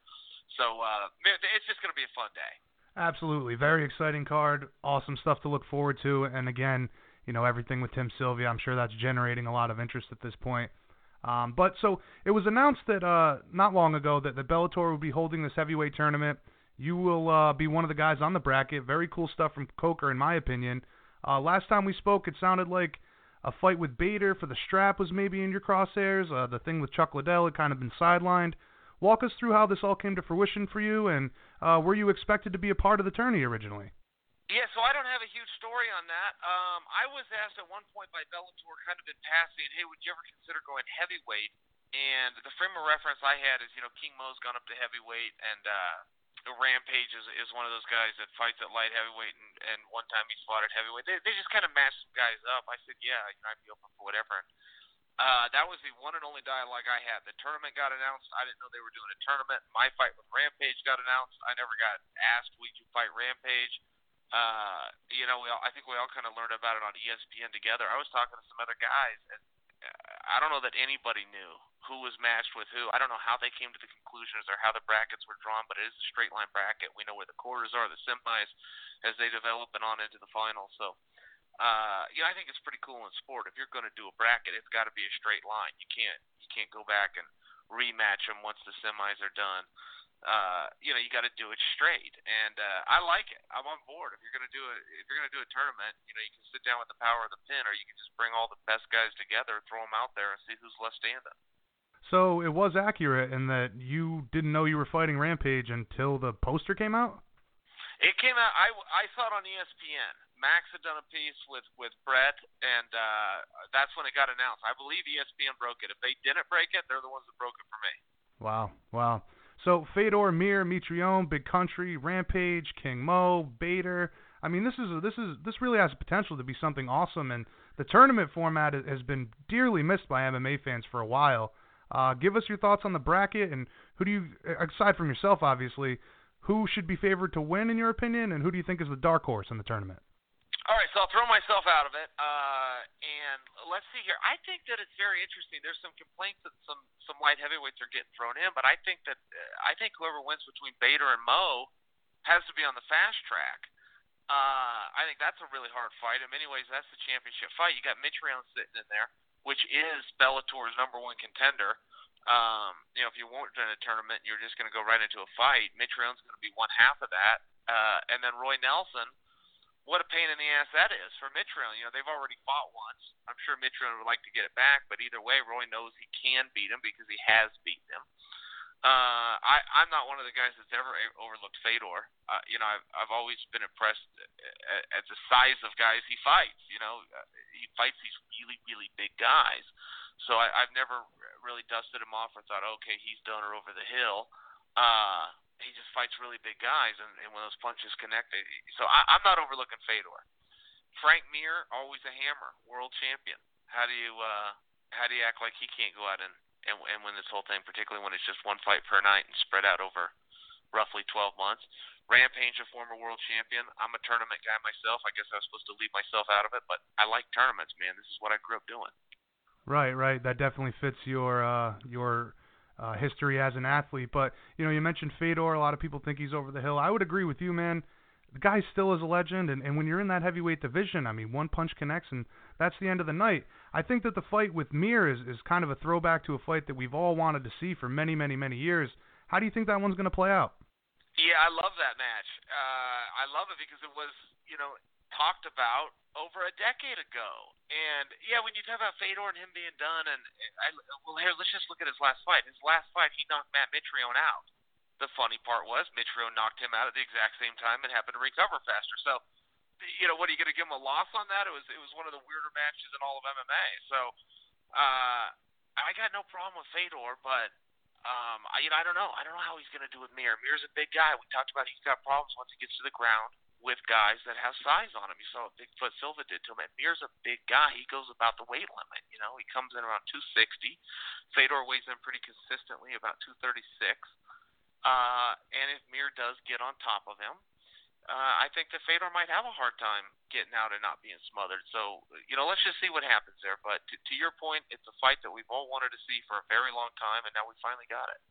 So uh, it's just going to be a fun day. Absolutely, very exciting card. Awesome stuff to look forward to. And again, you know everything with Tim Sylvia. I'm sure that's generating a lot of interest at this point. Um, but so it was announced that uh, not long ago that the Bellator will be holding this heavyweight tournament. You will uh, be one of the guys on the bracket. Very cool stuff from Coker, in my opinion. Uh, last time we spoke, it sounded like a fight with Bader for the strap was maybe in your crosshairs. Uh, the thing with Chuck Liddell had kind of been sidelined. Walk us through how this all came to fruition for you, and uh, were you expected to be a part of the tourney originally? Yeah, so I don't have a huge story on that. Um, I was asked at one point by Bellator, kind of in passing, hey, would you ever consider going heavyweight? And the frame of reference I had is, you know, King Mo's gone up to heavyweight, and uh, Rampage is is one of those guys that fights at light heavyweight, and, and one time he spotted heavyweight. They they just kind of matched some guys up. I said, yeah, you know, I'd be open for whatever. And, uh, that was the one and only dialogue I had. The tournament got announced. I didn't know they were doing a tournament. My fight with Rampage got announced. I never got asked, "Would you fight Rampage?" Uh, you know, we all, I think we all kind of learned about it on ESPN together. I was talking to some other guys, and I don't know that anybody knew who was matched with who. I don't know how they came to the conclusions or how the brackets were drawn, but it is a straight line bracket. We know where the quarters are, the semis, as they develop and on into the finals. So, uh, know, I think it's pretty cool in sport. If you're going to do a bracket, it's got to be a straight line. You can't you can't go back and rematch them once the semis are done uh, you know, you got to do it straight. And uh, I like it. I'm on board. If you're gonna do it, if you're gonna do a tournament, you know, you can sit down with the power of the pin, or you can just bring all the best guys together, throw them out there, and see who's left standing. So it was accurate in that you didn't know you were fighting Rampage until the poster came out. It came out. I, I saw it on ESPN. Max had done a piece with with Brett, and uh, that's when it got announced. I believe ESPN broke it. If they didn't break it, they're the ones that broke it for me. Wow, wow. So Fedor, Mir, Mitrione, Big Country, Rampage, King Mo, Bader. I mean, this is this is this really has potential to be something awesome, and the tournament format has been dearly missed by MMA fans for a while. Uh, give us your thoughts on the bracket, and who do you, aside from yourself, obviously, who should be favored to win in your opinion, and who do you think is the dark horse in the tournament? All right, so I'll throw myself out of it. Uh, and let's see here. I think that it's very interesting. There's some complaints that some some light heavyweights are getting thrown in, but I think that uh, I think whoever wins between Bader and Mo has to be on the fast track. Uh, I think that's a really hard fight. In many ways, that's the championship fight. You got Mitrione sitting in there, which is Bellator's number one contender. Um, you know, if you weren't in a tournament, you're just going to go right into a fight. Mitrione's going to be one half of that, uh, and then Roy Nelson. What a pain in the ass that is for Mitrione. You know, they've already fought once. I'm sure Mitrione would like to get it back, but either way, Roy knows he can beat him because he has beaten him. Uh, I, I'm not one of the guys that's ever overlooked Fedor. Uh, you know, I've, I've always been impressed at, at the size of guys he fights. You know, uh, he fights these really, really big guys. So I, I've never really dusted him off or thought, okay, he's done or over the hill. Uh, he just fights really big guys, and, and when those punches connect, so I, I'm not overlooking Fedor. Frank Mir, always a hammer, world champion. How do you uh, how do you act like he can't go out and and, and win this whole thing, particularly when it's just one fight per night and spread out over roughly 12 months. Rampage, a former world champion. I'm a tournament guy myself. I guess I was supposed to leave myself out of it, but I like tournaments, man. This is what I grew up doing. Right, right. That definitely fits your uh, your uh, history as an athlete. But you know, you mentioned Fedor. A lot of people think he's over the hill. I would agree with you, man. The guy still is a legend, and, and when you're in that heavyweight division, I mean, one punch connects, and that's the end of the night. I think that the fight with Mir is, is kind of a throwback to a fight that we've all wanted to see for many, many, many years. How do you think that one's going to play out? Yeah, I love that match. Uh, I love it because it was, you know, talked about over a decade ago. And yeah, when you talk about Fedor and him being done, and I, well, here let's just look at his last fight. His last fight, he knocked Matt Mitrione out. The funny part was Mitrione knocked him out at the exact same time and happened to recover faster. So you know, what are you going to give him a loss on that? It was it was one of the weirder matches in all of MMA. So uh, I got no problem with Fedor, but um, I you know I don't know I don't know how he's going to do with Mir. Mir's a big guy. We talked about he's got problems once he gets to the ground with guys that have size on him. You saw what Bigfoot Silva did to him. And a big guy. He goes about the weight limit. You know, he comes in around 260. Fedor weighs in pretty consistently about 236. Uh, and if Mir does get on top of him, uh, I think that Fedor might have a hard time getting out and not being smothered. So, you know, let's just see what happens there. But to, to your point, it's a fight that we've all wanted to see for a very long time, and now we finally got it.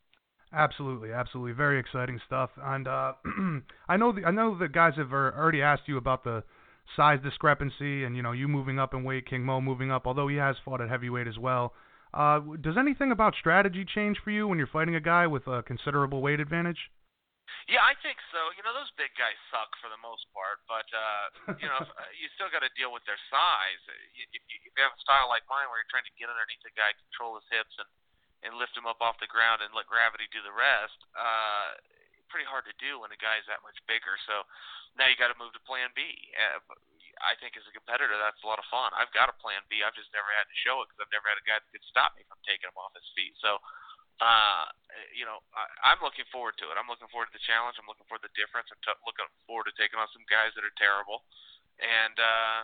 Absolutely, absolutely, very exciting stuff. And uh, <clears throat> I know the, I know the guys have already asked you about the size discrepancy, and you know you moving up in weight, King Mo moving up, although he has fought at heavyweight as well. Uh, does anything about strategy change for you when you're fighting a guy with a considerable weight advantage? Yeah, I think so. You know, those big guys suck for the most part, but uh, you know, <laughs> uh, you still got to deal with their size. If you, if you have a style like mine, where you're trying to get underneath the guy, control his hips, and and lift him up off the ground and let gravity do the rest, uh, pretty hard to do when a guy's that much bigger. So now you got to move to Plan B. I think as a competitor, that's a lot of fun. I've got a Plan B. I've just never had to show it because I've never had a guy that could stop me from taking him off his feet. So uh, you know, I, I'm looking forward to it. I'm looking forward to the challenge. I'm looking forward to the difference. I'm t- looking forward to taking on some guys that are terrible, and uh,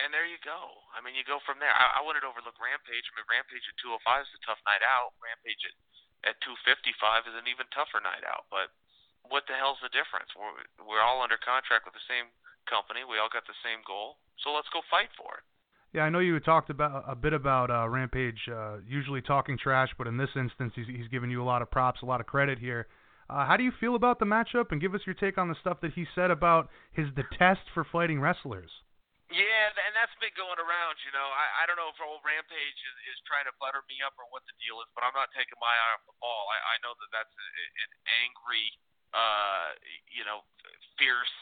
and there you go. I mean, you go from there. I, I wouldn't overlook Rampage. I mean, Rampage at 205 is a tough night out. Rampage at at 255 is an even tougher night out. But what the hell's the difference? We're we're all under contract with the same company. We all got the same goal. So let's go fight for it. Yeah, I know you talked about a bit about uh, Rampage, uh, usually talking trash, but in this instance, he's, he's giving you a lot of props, a lot of credit here. Uh, how do you feel about the matchup, and give us your take on the stuff that he said about his detest for fighting wrestlers? Yeah, and that's been going around. You know, I, I don't know if old Rampage is, is trying to butter me up or what the deal is, but I'm not taking my eye off the ball. I, I know that that's a, an angry, uh, you know, fierce,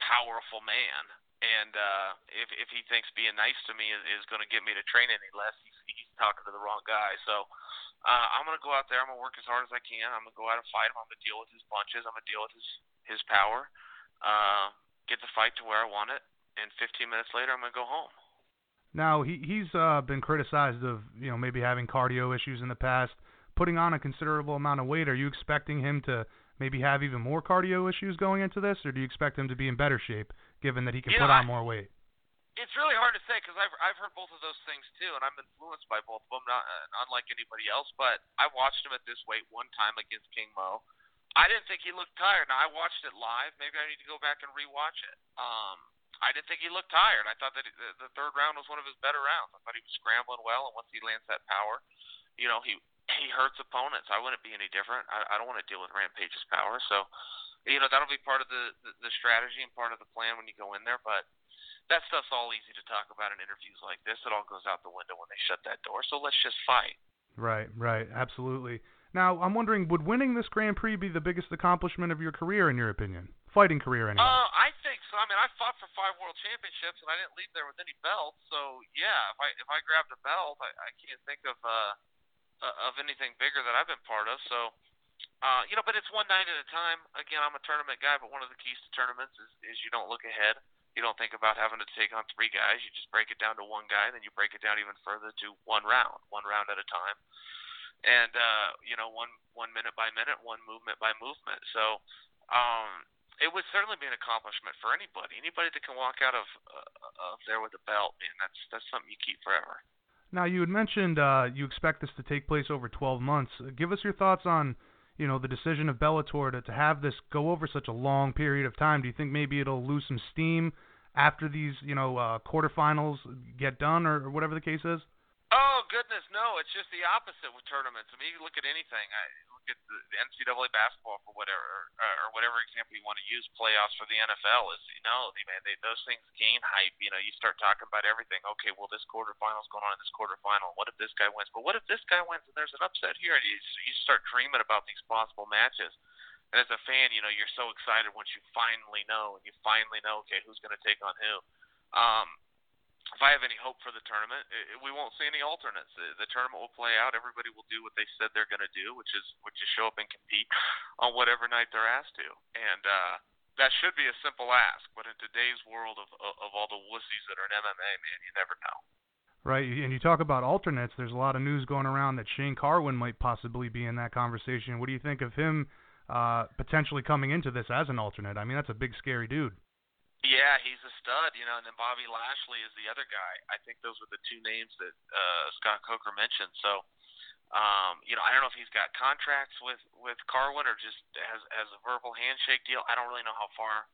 powerful man and uh, if if he thinks being nice to me is, is going to get me to train any less, he's, he's talking to the wrong guy. So uh, I'm going to go out there. I'm going to work as hard as I can. I'm going to go out and fight him. I'm going to deal with his punches. I'm going to deal with his his power. Uh, get the fight to where I want it, and 15 minutes later, I'm going to go home. Now he he's uh, been criticized of you know maybe having cardio issues in the past, putting on a considerable amount of weight. Are you expecting him to maybe have even more cardio issues going into this, or do you expect him to be in better shape? given that he can you put know, on I, more weight? It's really hard to say because I've I've heard both of those things too, and I'm influenced by both of them, not uh, unlike anybody else. But I watched him at this weight one time against King Mo. I didn't think he looked tired. Now I watched it live. Maybe I need to go back and rewatch it. Um, I didn't think he looked tired. I thought that the, the third round was one of his better rounds. I thought he was scrambling well, and once he lands that power, you know, he he hurts opponents. I wouldn't be any different. I, I don't want to deal with Rampage's power, so you know that'll be part of the, the the strategy and part of the plan when you go in there. But that stuff's all easy to talk about in interviews like this. It all goes out the window when they shut that door. So let's just fight. Right, right, absolutely. Now, I'm wondering, would winning this Grand Prix be the biggest accomplishment of your career, in your opinion? Fighting career, anyway. Uh, I think so. I mean, I fought for five world championships, and I didn't leave there with any belts. So, yeah, if I if I grabbed a belt, I, I can't think of uh, uh of anything bigger that I've been part of. So, uh, you know, but it's one night at a time. Again, I'm a tournament guy, but one of the keys to tournaments is is you don't look ahead. You don't think about having to take on three guys. You just break it down to one guy, then you break it down even further to one round, one round at a time and uh, you know one one minute by minute, one movement by movement. So um, it would certainly be an accomplishment for anybody. Anybody that can walk out of uh, of there with a belt, man, that's that's something you keep forever. Now you had mentioned uh, you expect this to take place over 12 months. Give us your thoughts on you know the decision of Bellator to, to have this go over such a long period of time. Do you think maybe it'll lose some steam after these you know uh, quarterfinals get done or, or whatever the case is? Oh goodness, no! It's just the opposite with tournaments. I mean, you look at anything. I look at the, NCAA basketball for whatever, or, whatever example you want to use. Playoffs for the NFL is, you know, man, they, those things gain hype. You know, you start talking about everything. Okay, well, this quarterfinal's going on in this quarterfinal. What if this guy wins? But what if this guy wins and there's an upset here? And you, you start dreaming about these possible matches. And as a fan, you know, you're so excited once you finally know, and you finally know, okay, who's going to take on who. Um, if I have any hope for the tournament, it, we won't see any alternates. The, the tournament will play out. Everybody will do what they said they're going to do, which is which is show up and compete on whatever night they're asked to. And uh, that should be a simple ask. But in today's world of of all the wussies that are in MMA, man, you never know. Right, and you talk about alternates. There's a lot of news going around that Shane Carwin might possibly be in that conversation. What do you think of him uh, potentially coming into this as an alternate? I mean, that's a big, scary dude. Yeah, he's a stud, you know, and then Bobby Lashley is the other guy. I think those were the two names that uh, Scott Coker mentioned. So, um, you know, I don't know if he's got contracts with with Carwin or just has has a verbal handshake deal. I don't really know how far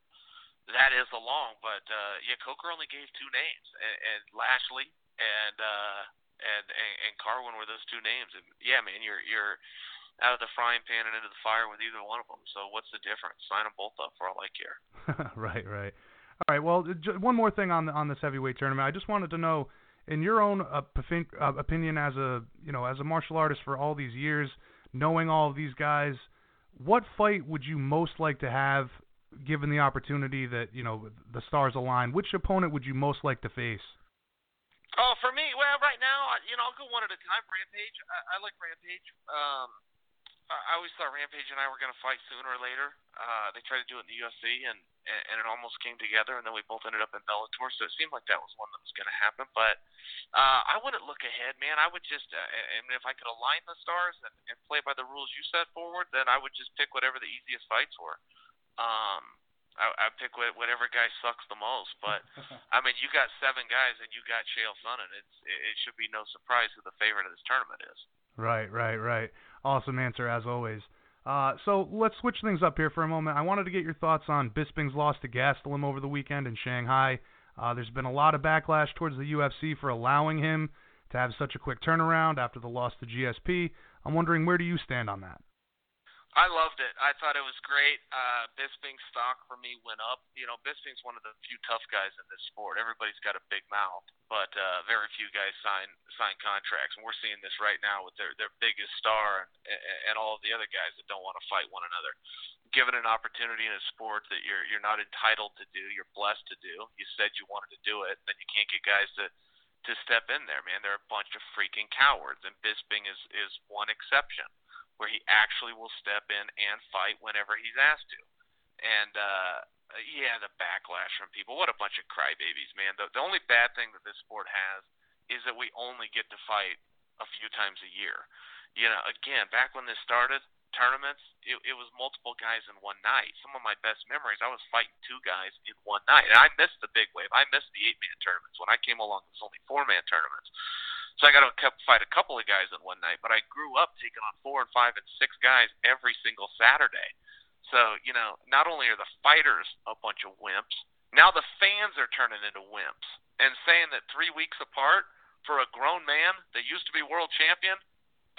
that is along, but uh, yeah, Coker only gave two names, and, and Lashley and uh, and, and and Carwin were those two names. And yeah, man, you're you're out of the frying pan and into the fire with either one of them. So what's the difference? Sign them both up for all I care. <laughs> right, right. All right. Well, one more thing on on this heavyweight tournament. I just wanted to know, in your own uh, opinion, as a you know as a martial artist for all these years, knowing all of these guys, what fight would you most like to have, given the opportunity that you know the stars align? Which opponent would you most like to face? Oh, for me, well, right now, you know, I'll go one at a time. Rampage, I, I like Rampage. Um, I always thought Rampage and I were going to fight sooner or later. Uh, they tried to do it in the UFC, and and it almost came together, and then we both ended up in Bellator. So it seemed like that was one that was going to happen. But uh, I wouldn't look ahead, man. I would just, uh, and if I could align the stars and, and play by the rules you set forward, then I would just pick whatever the easiest fights were. Um, I, I pick whatever guy sucks the most. But <laughs> I mean, you got seven guys, and you got Chael Sonnen. It's it should be no surprise who the favorite of this tournament is. Right, right, right. Awesome answer as always. Uh, so let's switch things up here for a moment. I wanted to get your thoughts on Bisping's loss to Gastelum over the weekend in Shanghai. Uh, there's been a lot of backlash towards the UFC for allowing him to have such a quick turnaround after the loss to GSP. I'm wondering where do you stand on that? I loved it. I thought it was great. Uh, Bisping's stock for me went up. You know, Bisping's one of the few tough guys in this sport. Everybody's got a big mouth, but uh, very few guys sign sign contracts, and we're seeing this right now with their their biggest star and, and all of the other guys that don't want to fight one another. Given an opportunity in a sport that you're you're not entitled to do, you're blessed to do. You said you wanted to do it, then you can't get guys to to step in there, man. They're a bunch of freaking cowards, and Bisping is is one exception where he actually will step in and fight whenever he's asked to. And uh yeah, the backlash from people. What a bunch of crybabies, man. The, the only bad thing that this sport has is that we only get to fight a few times a year. You know, again, back when this started, tournaments, it, it was multiple guys in one night. Some of my best memories, I was fighting two guys in one night. And I missed the big wave. I missed the eight man tournaments. When I came along, it was only four man tournaments. So I got to fight a couple of guys in one night, but I grew up taking on four and five and six guys every single Saturday. So you know, not only are the fighters a bunch of wimps, Now the fans are turning into wimps and saying that three weeks apart for a grown man that used to be world champion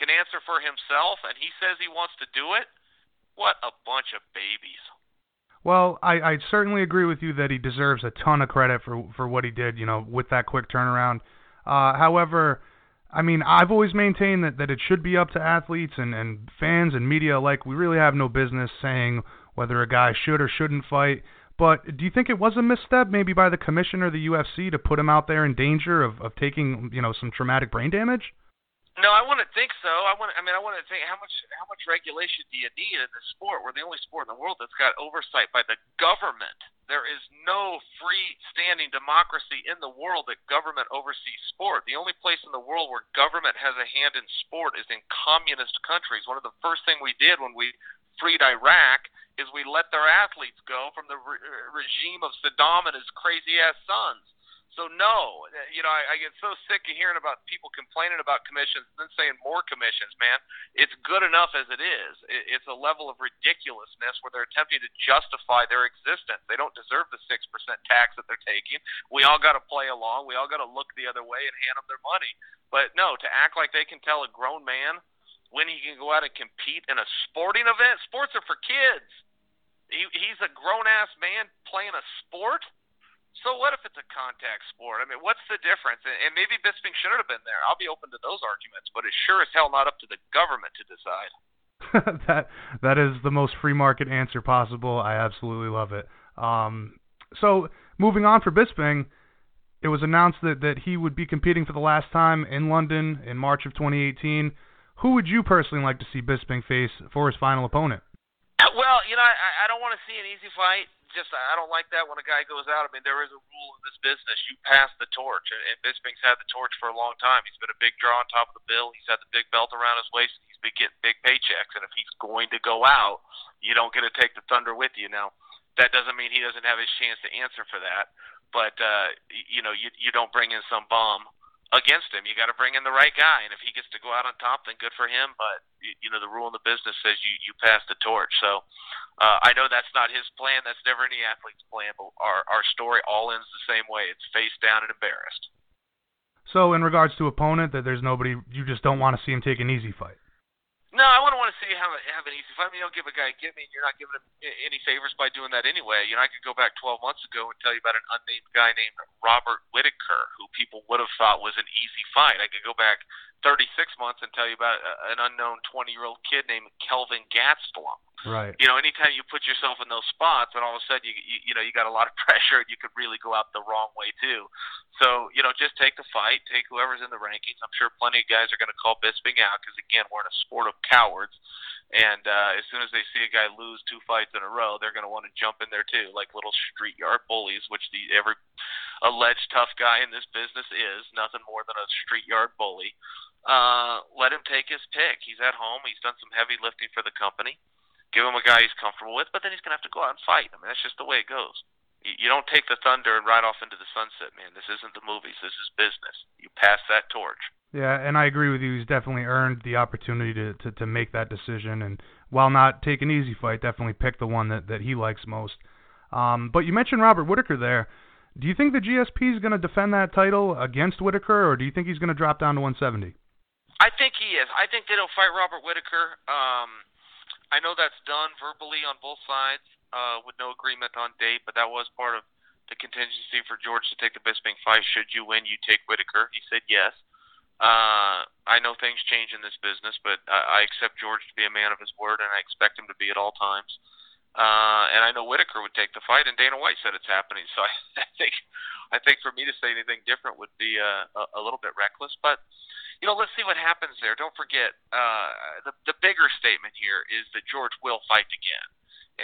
can answer for himself and he says he wants to do it. What a bunch of babies. Well, I, I certainly agree with you that he deserves a ton of credit for for what he did, you know, with that quick turnaround. Uh, however, I mean, I've always maintained that, that it should be up to athletes and, and fans and media alike. We really have no business saying whether a guy should or shouldn't fight. But do you think it was a misstep, maybe by the commission or the UFC, to put him out there in danger of, of taking, you know, some traumatic brain damage? No, I wouldn't think so. I want. I mean, I want to think how much how much regulation do you need in the sport? We're the only sport in the world that's got oversight by the government. There is no free-standing democracy in the world that government oversees sport. The only place in the world where government has a hand in sport is in communist countries. One of the first thing we did when we freed Iraq is we let their athletes go from the re- regime of Saddam and his crazy-ass sons so no, you know, I, I get so sick of hearing about people complaining about commissions then saying more commissions. Man, it's good enough as it is. It, it's a level of ridiculousness where they're attempting to justify their existence. They don't deserve the six percent tax that they're taking. We all got to play along. We all got to look the other way and hand them their money. But no, to act like they can tell a grown man when he can go out and compete in a sporting event. Sports are for kids. He, he's a grown ass man playing a sport so what if it's a contact sport? I mean, what's the difference? And maybe Bisping shouldn't have been there. I'll be open to those arguments, but it's sure as hell not up to the government to decide. <laughs> that that is the most free market answer possible. I absolutely love it. Um, so moving on for Bisping, it was announced that that he would be competing for the last time in London in March of 2018. Who would you personally like to see Bisping face for his final opponent? Well, you know, I, I don't want to see an easy fight just I don't like that when a guy goes out. I mean, there is a rule in this business: you pass the torch, and, Bisping's had the torch for a long time. He's been a big draw on top of the bill. He's had the big belt around his waist. He's been getting big paychecks, and if he's going to go out, you don't get to take the thunder with you. Now, that doesn't mean he doesn't have his chance to answer for that, but uh, you know, you you don't bring in some bum against him. You got to bring in the right guy, and if he gets to go out on top, then good for him. But you know, the rule in the business says you you pass the torch. So uh, I know that's not his plan. That's never any athlete's plan. But our our story all ends the same way. It's face down and embarrassed. So, in regards to opponent, that there's nobody you just don't want to see him take an easy fight. No, I wouldn't want to see have, have an easy fight. I mean, you don't give a guy a give me, you're not giving him any favors by doing that anyway. You know, I could go back 12 months ago and tell you about an unnamed guy named Robert Whittaker, who people would have thought was an easy fight. I could go back 36 months and tell you about an unknown 20 year old kid named Kelvin Gastelum. Right. You know, anytime you put yourself in those spots, and all of a sudden you, you you know you got a lot of <laughs> pressure, and you could really go out the wrong way too. So you know, just take the fight, take whoever's in the rankings. I'm sure plenty of guys are going to call Bisping out because again, we're in a sport of cowards, and uh, as soon as they see a guy lose two fights in a row, they're going to want to jump in there too, like little street yard bullies, which the every alleged tough guy in this business is nothing more than a street yard bully. Uh, let him take his pick. He's at home. He's done some heavy lifting for the company give him a guy he's comfortable with, but then he's going to have to go out and fight. I mean, that's just the way it goes. You, you don't take the thunder and ride off into the sunset, man. This isn't the movies. This is business. You pass that torch. Yeah, and I agree with you. He's definitely earned the opportunity to, to, to make that decision. And while not take an easy fight, definitely pick the one that, that he likes most. Um, but you mentioned Robert Whittaker there. Do you think the GSP is going to defend that title against Whittaker, or do you think he's going to drop down to 170? I think he is. I think they don't fight Robert Whittaker. Um, I know that's done verbally on both sides uh, with no agreement on date, but that was part of the contingency for George to take the Bisping fight. Should you win, you take Whittaker. He said yes. Uh, I know things change in this business, but I, I accept George to be a man of his word, and I expect him to be at all times. Uh, and I know Whittaker would take the fight, and Dana White said it's happening. So I, <laughs> I think, I think for me to say anything different would be uh, a, a little bit reckless. But you know, let's see what happens there. Don't forget, uh, the the bigger statement here is that George will fight again,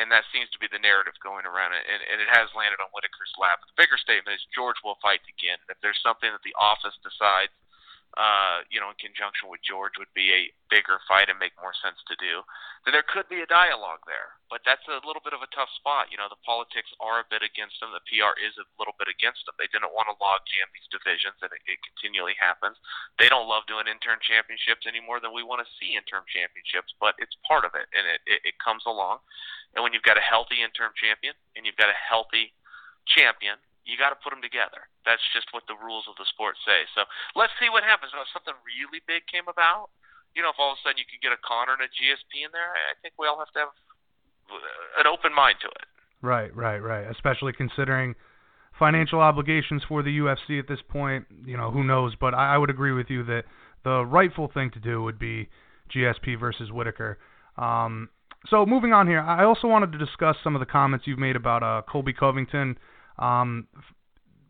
and that seems to be the narrative going around, and, and it has landed on Whittaker's lap. The bigger statement is George will fight again. If there's something that the office decides uh, you know, in conjunction with George would be a bigger fight and make more sense to do, then there could be a dialogue there. But that's a little bit of a tough spot. You know, the politics are a bit against them. The PR is a little bit against them. They didn't want to log jam these divisions, and it, it continually happens. They don't love doing interim championships any more than we want to see interim championships, but it's part of it, and it, it, it comes along. And when you've got a healthy interim champion and you've got a healthy champion, you got to put them together. That's just what the rules of the sport say. So let's see what happens. If something really big came about, you know, if all of a sudden you could get a Conor and a GSP in there, I think we all have to have an open mind to it. Right, right, right. Especially considering financial obligations for the UFC at this point. You know, who knows? But I, I would agree with you that the rightful thing to do would be GSP versus Whittaker. Um, so moving on here, I also wanted to discuss some of the comments you've made about uh, Colby Covington. Um,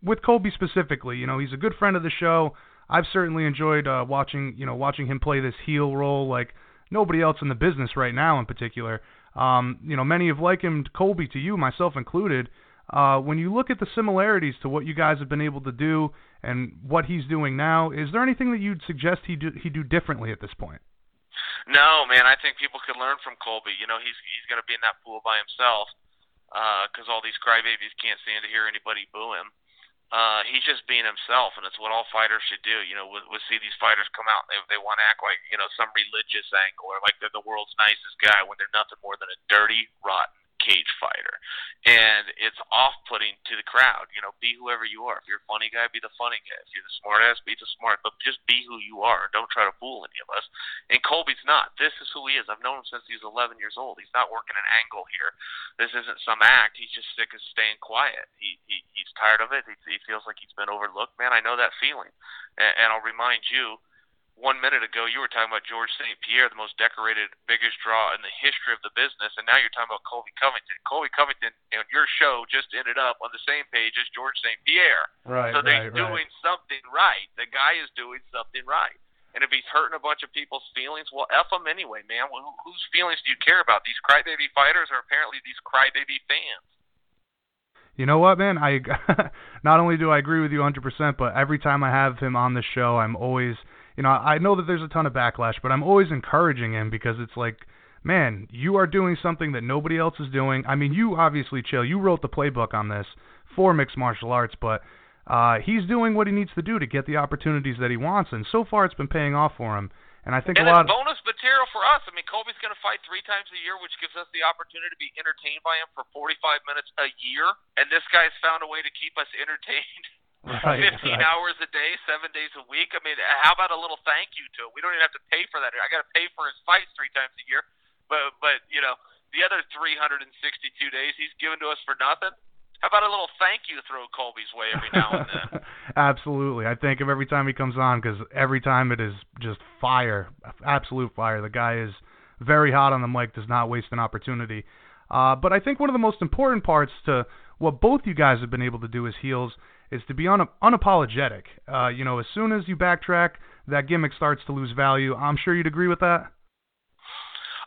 with Colby specifically, you know, he's a good friend of the show. I've certainly enjoyed uh, watching, you know, watching him play this heel role like nobody else in the business right now, in particular. Um, you know, many have likened Colby to you, myself included. Uh, when you look at the similarities to what you guys have been able to do and what he's doing now, is there anything that you'd suggest he do he do differently at this point? No, man. I think people could learn from Colby. You know, he's he's going to be in that pool by himself because uh, all these crybabies can't stand to hear anybody boo him. Uh, he's just being himself, and it's what all fighters should do. You know, we, we see these fighters come out, they, they want to act like you know some religious angle or like they're the world's nicest guy when they're nothing more than a dirty, rotten cage fighter. And it's off putting to the crowd. You know, be whoever you are. If you're a funny guy, be the funny guy. If you're the smart ass, be the smart. But just be who you are. Don't try to fool any of us. And Colby's not. This is who he is. I've known him since he was 11 years old. He's not working an angle here. This isn't some act. He's just sick of staying quiet. He, he he's tired of it. He, he feels like he's been overlooked. Man, I know that feeling. And, and I'll remind you one minute ago you were talking about George St. Pierre, the most decorated, biggest draw in the history of the business, and now you're talking about Colby Covington. Colby Covington, you know, your show just ended up on the same page as George St. Pierre. Right, so they're right, doing right. something right. The guy is doing something right. And if he's hurting a bunch of people's feelings, well, F them anyway, man. Well, who, whose feelings do you care about? These crybaby fighters or apparently these crybaby fans? You know what, man? I <laughs> not only do I agree with you 100%, but every time I have him on the show, I'm always – you know, I know that there's a ton of backlash, but I'm always encouraging him because it's like, man, you are doing something that nobody else is doing. I mean, you obviously, Chael, you wrote the playbook on this for mixed martial arts, but uh, he's doing what he needs to do to get the opportunities that he wants, and so far it's been paying off for him. And I think and a lot. it's bonus material for us. I mean, Colby's going to fight three times a year, which gives us the opportunity to be entertained by him for 45 minutes a year. And this guy's found a way to keep us <laughs> entertained Right, 15 right. hours a day, seven days a week. I mean, how about a little thank you to him? We don't even have to pay for that. I got to pay for his fights three times a year, but but you know the other 362 days he's given to us for nothing. How about a little thank you throw Colby's way every now and then? <laughs> Absolutely. I think of every time he comes on because every time it is just fire, absolute fire. The guy is very hot on the mic, does not waste an opportunity. Uh, but I think one of the most important parts to what both you guys have been able to do as heels is to be un- unapologetic. Uh, you know, as soon as you backtrack, that gimmick starts to lose value. I'm sure you'd agree with that.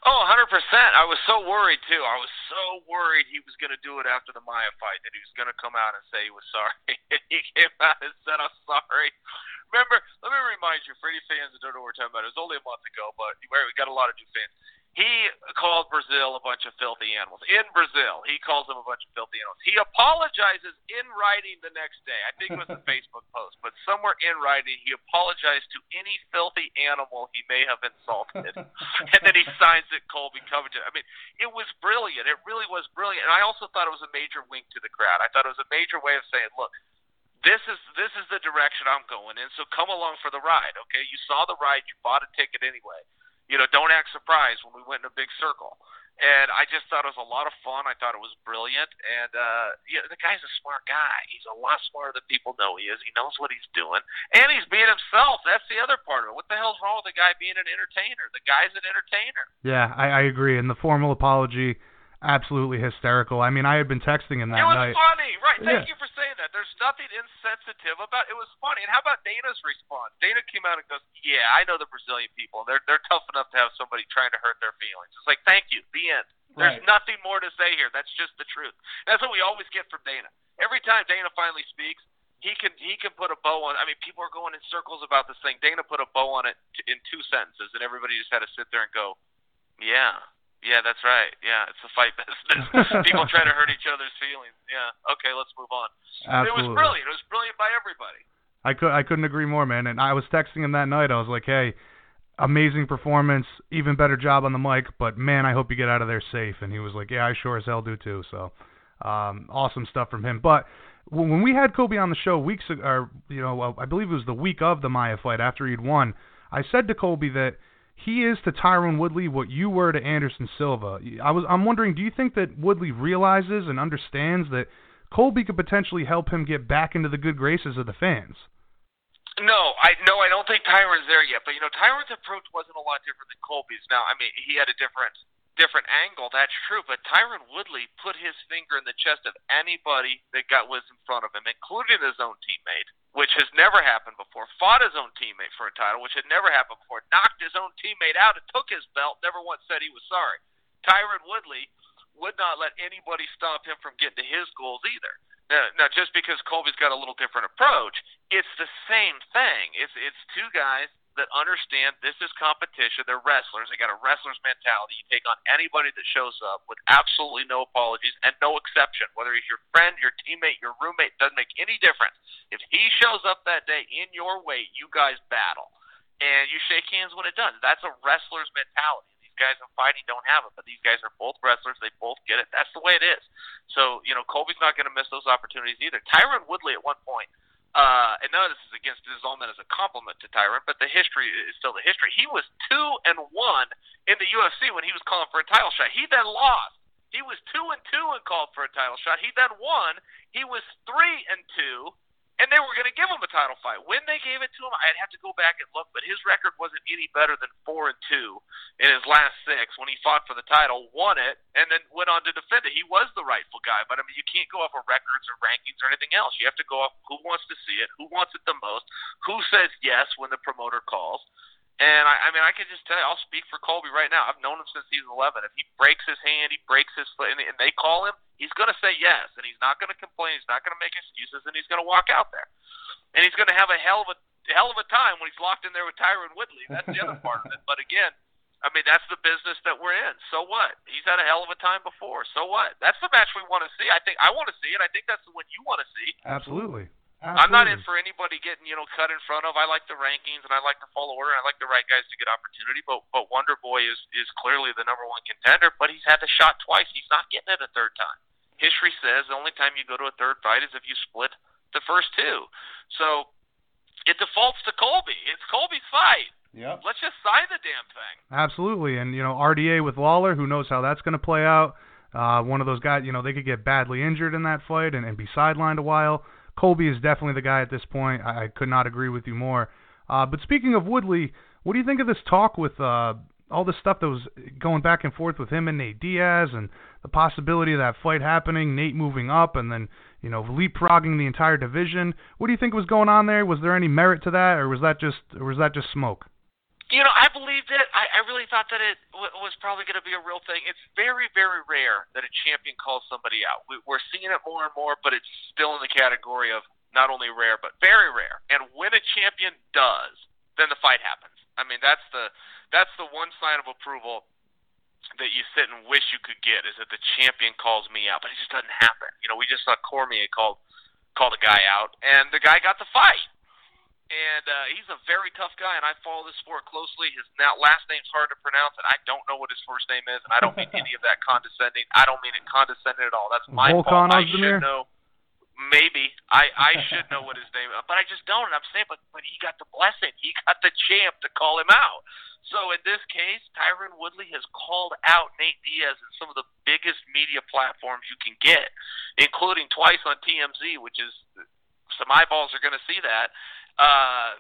Oh, 100%. I was so worried, too. I was so worried he was going to do it after the Maya fight, that he was going to come out and say he was sorry. <laughs> he came out and said, I'm sorry. Remember, let me remind you, for any fans that don't know what we're talking about, it was only a month ago, but we got a lot of new fans. He called Brazil a bunch of filthy animals. In Brazil, he calls them a bunch of filthy animals. He apologizes in writing the next day. I think it was a <laughs> Facebook post, but somewhere in writing, he apologized to any filthy animal he may have insulted. <laughs> and then he signs it Colby Covington. I mean, it was brilliant. It really was brilliant. And I also thought it was a major wink to the crowd. I thought it was a major way of saying, look, this is this is the direction I'm going in, so come along for the ride, okay? You saw the ride, you bought a ticket anyway you know, don't act surprised when we went in a big circle. And I just thought it was a lot of fun. I thought it was brilliant. And uh yeah, the guy's a smart guy. He's a lot smarter than people know he is. He knows what he's doing. And he's being himself. That's the other part of it. What the hell's wrong with the guy being an entertainer? The guy's an entertainer. Yeah, I, I agree. And the formal apology, absolutely hysterical. I mean, I had been texting him that night. it was night. funny, right? Thank Yeah. you for saying that. There's nothing insensitive about it. Was funny. And how about Dana's response? Dana came out and goes, "Yeah, I know the Brazilian people. They're they're tough enough to have somebody trying to hurt their feelings." It's like, thank you. The end. There's Right. nothing more to say here. That's just the truth. That's what we always get from Dana. Every time Dana finally speaks, he can he can put a bow on. I mean, people are going in circles about this thing. Dana put a bow on it t- in two sentences, and everybody just had to sit there and go, "Yeah, yeah, that's right. Yeah, it's the fight <laughs> business. people try to hurt each other's feelings. Yeah, okay, let's move on." Absolutely. It was brilliant. It was brilliant by everybody. I could I couldn't agree more, man. And I was texting him that night. I was like, "Hey, amazing performance, even better job on the mic, but man, I hope you get out of there safe." And he was like, "Yeah, I sure as hell do too." So, Um, awesome stuff from him. But when we had Colby on the show weeks ago, or you know, I believe it was the week of the Maya fight after he'd won, I said to Colby that he is to Tyron Woodley what you were to Anderson Silva. I was I'm wondering, do you think that Woodley realizes and understands that Colby could potentially help him get back into the good graces of the fans? No, I no, I don't think Tyron's there yet. But you know, Tyron's approach wasn't a lot different than Colby's. Now, I mean, he had a different different angle. That's true. But Tyron Woodley put his finger in the chest of anybody that got was in front of him, including his own teammate, which has never happened before. Fought his own teammate for a title, which had never happened before. Knocked his own teammate out and took his belt. Never once said he was sorry. Tyron Woodley would not let anybody stop him from getting to his goals either. Now, now, just because Colby's got a little different approach, it's the same thing. It's it's two guys that understand this is competition. They're wrestlers. They got a wrestler's mentality. You take on anybody that shows up with absolutely no apologies and no exception. Whether he's your friend, your teammate, your roommate, doesn't make any difference. If he shows up that day in your way, you guys battle. And you shake hands when it does. That's a wrestler's mentality. These guys in fighting don't have it, but these guys are both wrestlers. They both get it. That's the way it is. So, you know, Colby's not going to miss those opportunities either. Tyron Woodley at one point – uh, and none of this is against this is all as a compliment to Tyron, but the history is still the history. He was two and one in the UFC when he was calling for a title shot. He then lost. He was two and two and called for a title shot. He then won. He was three and two and they were going to give him a title fight. When they gave it to him, I'd have to go back and look, but his record wasn't any better than four and two in his last six when he fought for the title, won it, and then went on to defend it. He was the rightful guy, but I mean, you can't go off of records or rankings or anything else. You have to go off who wants to see it, who wants it the most, who says yes when the promoter calls. And I, I mean, I can just tell you, I'll speak for Colby right now. I've known him since he was 11. If he breaks his hand, he breaks his foot, and, they call him, he's going to say yes, and he's not going to complain. He's not going to make excuses, and he's going to walk out there. And he's going to have a hell of a hell of a time when he's locked in there with Tyron Woodley. That's the other part of it. But again, I mean, that's the business that we're in. So what? He's had a hell of a time before. So what? That's the match we want to see. I think I want to see it. I think that's the one you want to see. Absolutely. Absolutely. I'm not in for anybody getting you know cut in front of. I like the rankings and I like to follow order. And I like the right guys to get opportunity. But but Wonder Boy is is clearly the number one contender. But he's had the shot twice. He's not getting it a third time. History says the only time you go to a third fight is if you split the first two. So it defaults to Colby. It's Colby's fight. Yep. Let's just sign the damn thing. Absolutely, and you know RDA with Lawler, who knows how that's going to play out. Uh, one of those guys, you know, they could get badly injured in that fight and, and be sidelined a while. Colby is definitely the guy at this point. I, I could not agree with you more. Uh, but speaking of Woodley, what do you think of this talk with uh, all this stuff that was going back and forth with him and Nate Diaz and the possibility of that fight happening, Nate moving up, and then you know leapfrogging the entire division? What do you think was going on there? Was there any merit to that, or was that just or was that just smoke? You know, I believed it. I, I really thought that it w- was probably going to be a real thing. It's very, very rare that a champion calls somebody out. We, we're seeing it more and more, but it's still in the category of not only rare, but very rare. And when a champion does, then the fight happens. I mean, that's the that's the one sign of approval that you sit and wish you could get is that the champion calls me out, but it just doesn't happen. You know, we just saw Cormier called called a guy out, and the guy got the fight and uh, he's a very tough guy, and I follow this sport closely. His now last name's hard to pronounce, and I don't know what his first name is, and I don't mean <laughs> any of that condescending. I don't mean it condescending at all. That's my Volkan fault. I should know. Maybe I I <laughs> should know what his name, is, but I just don't. And I'm saying, but but he got the blessing. He got the champ to call him out. So in this case, Tyron Woodley has called out Nate Diaz in some of the biggest media platforms you can get, including twice on TMZ, which is some eyeballs are going to see that. Uh,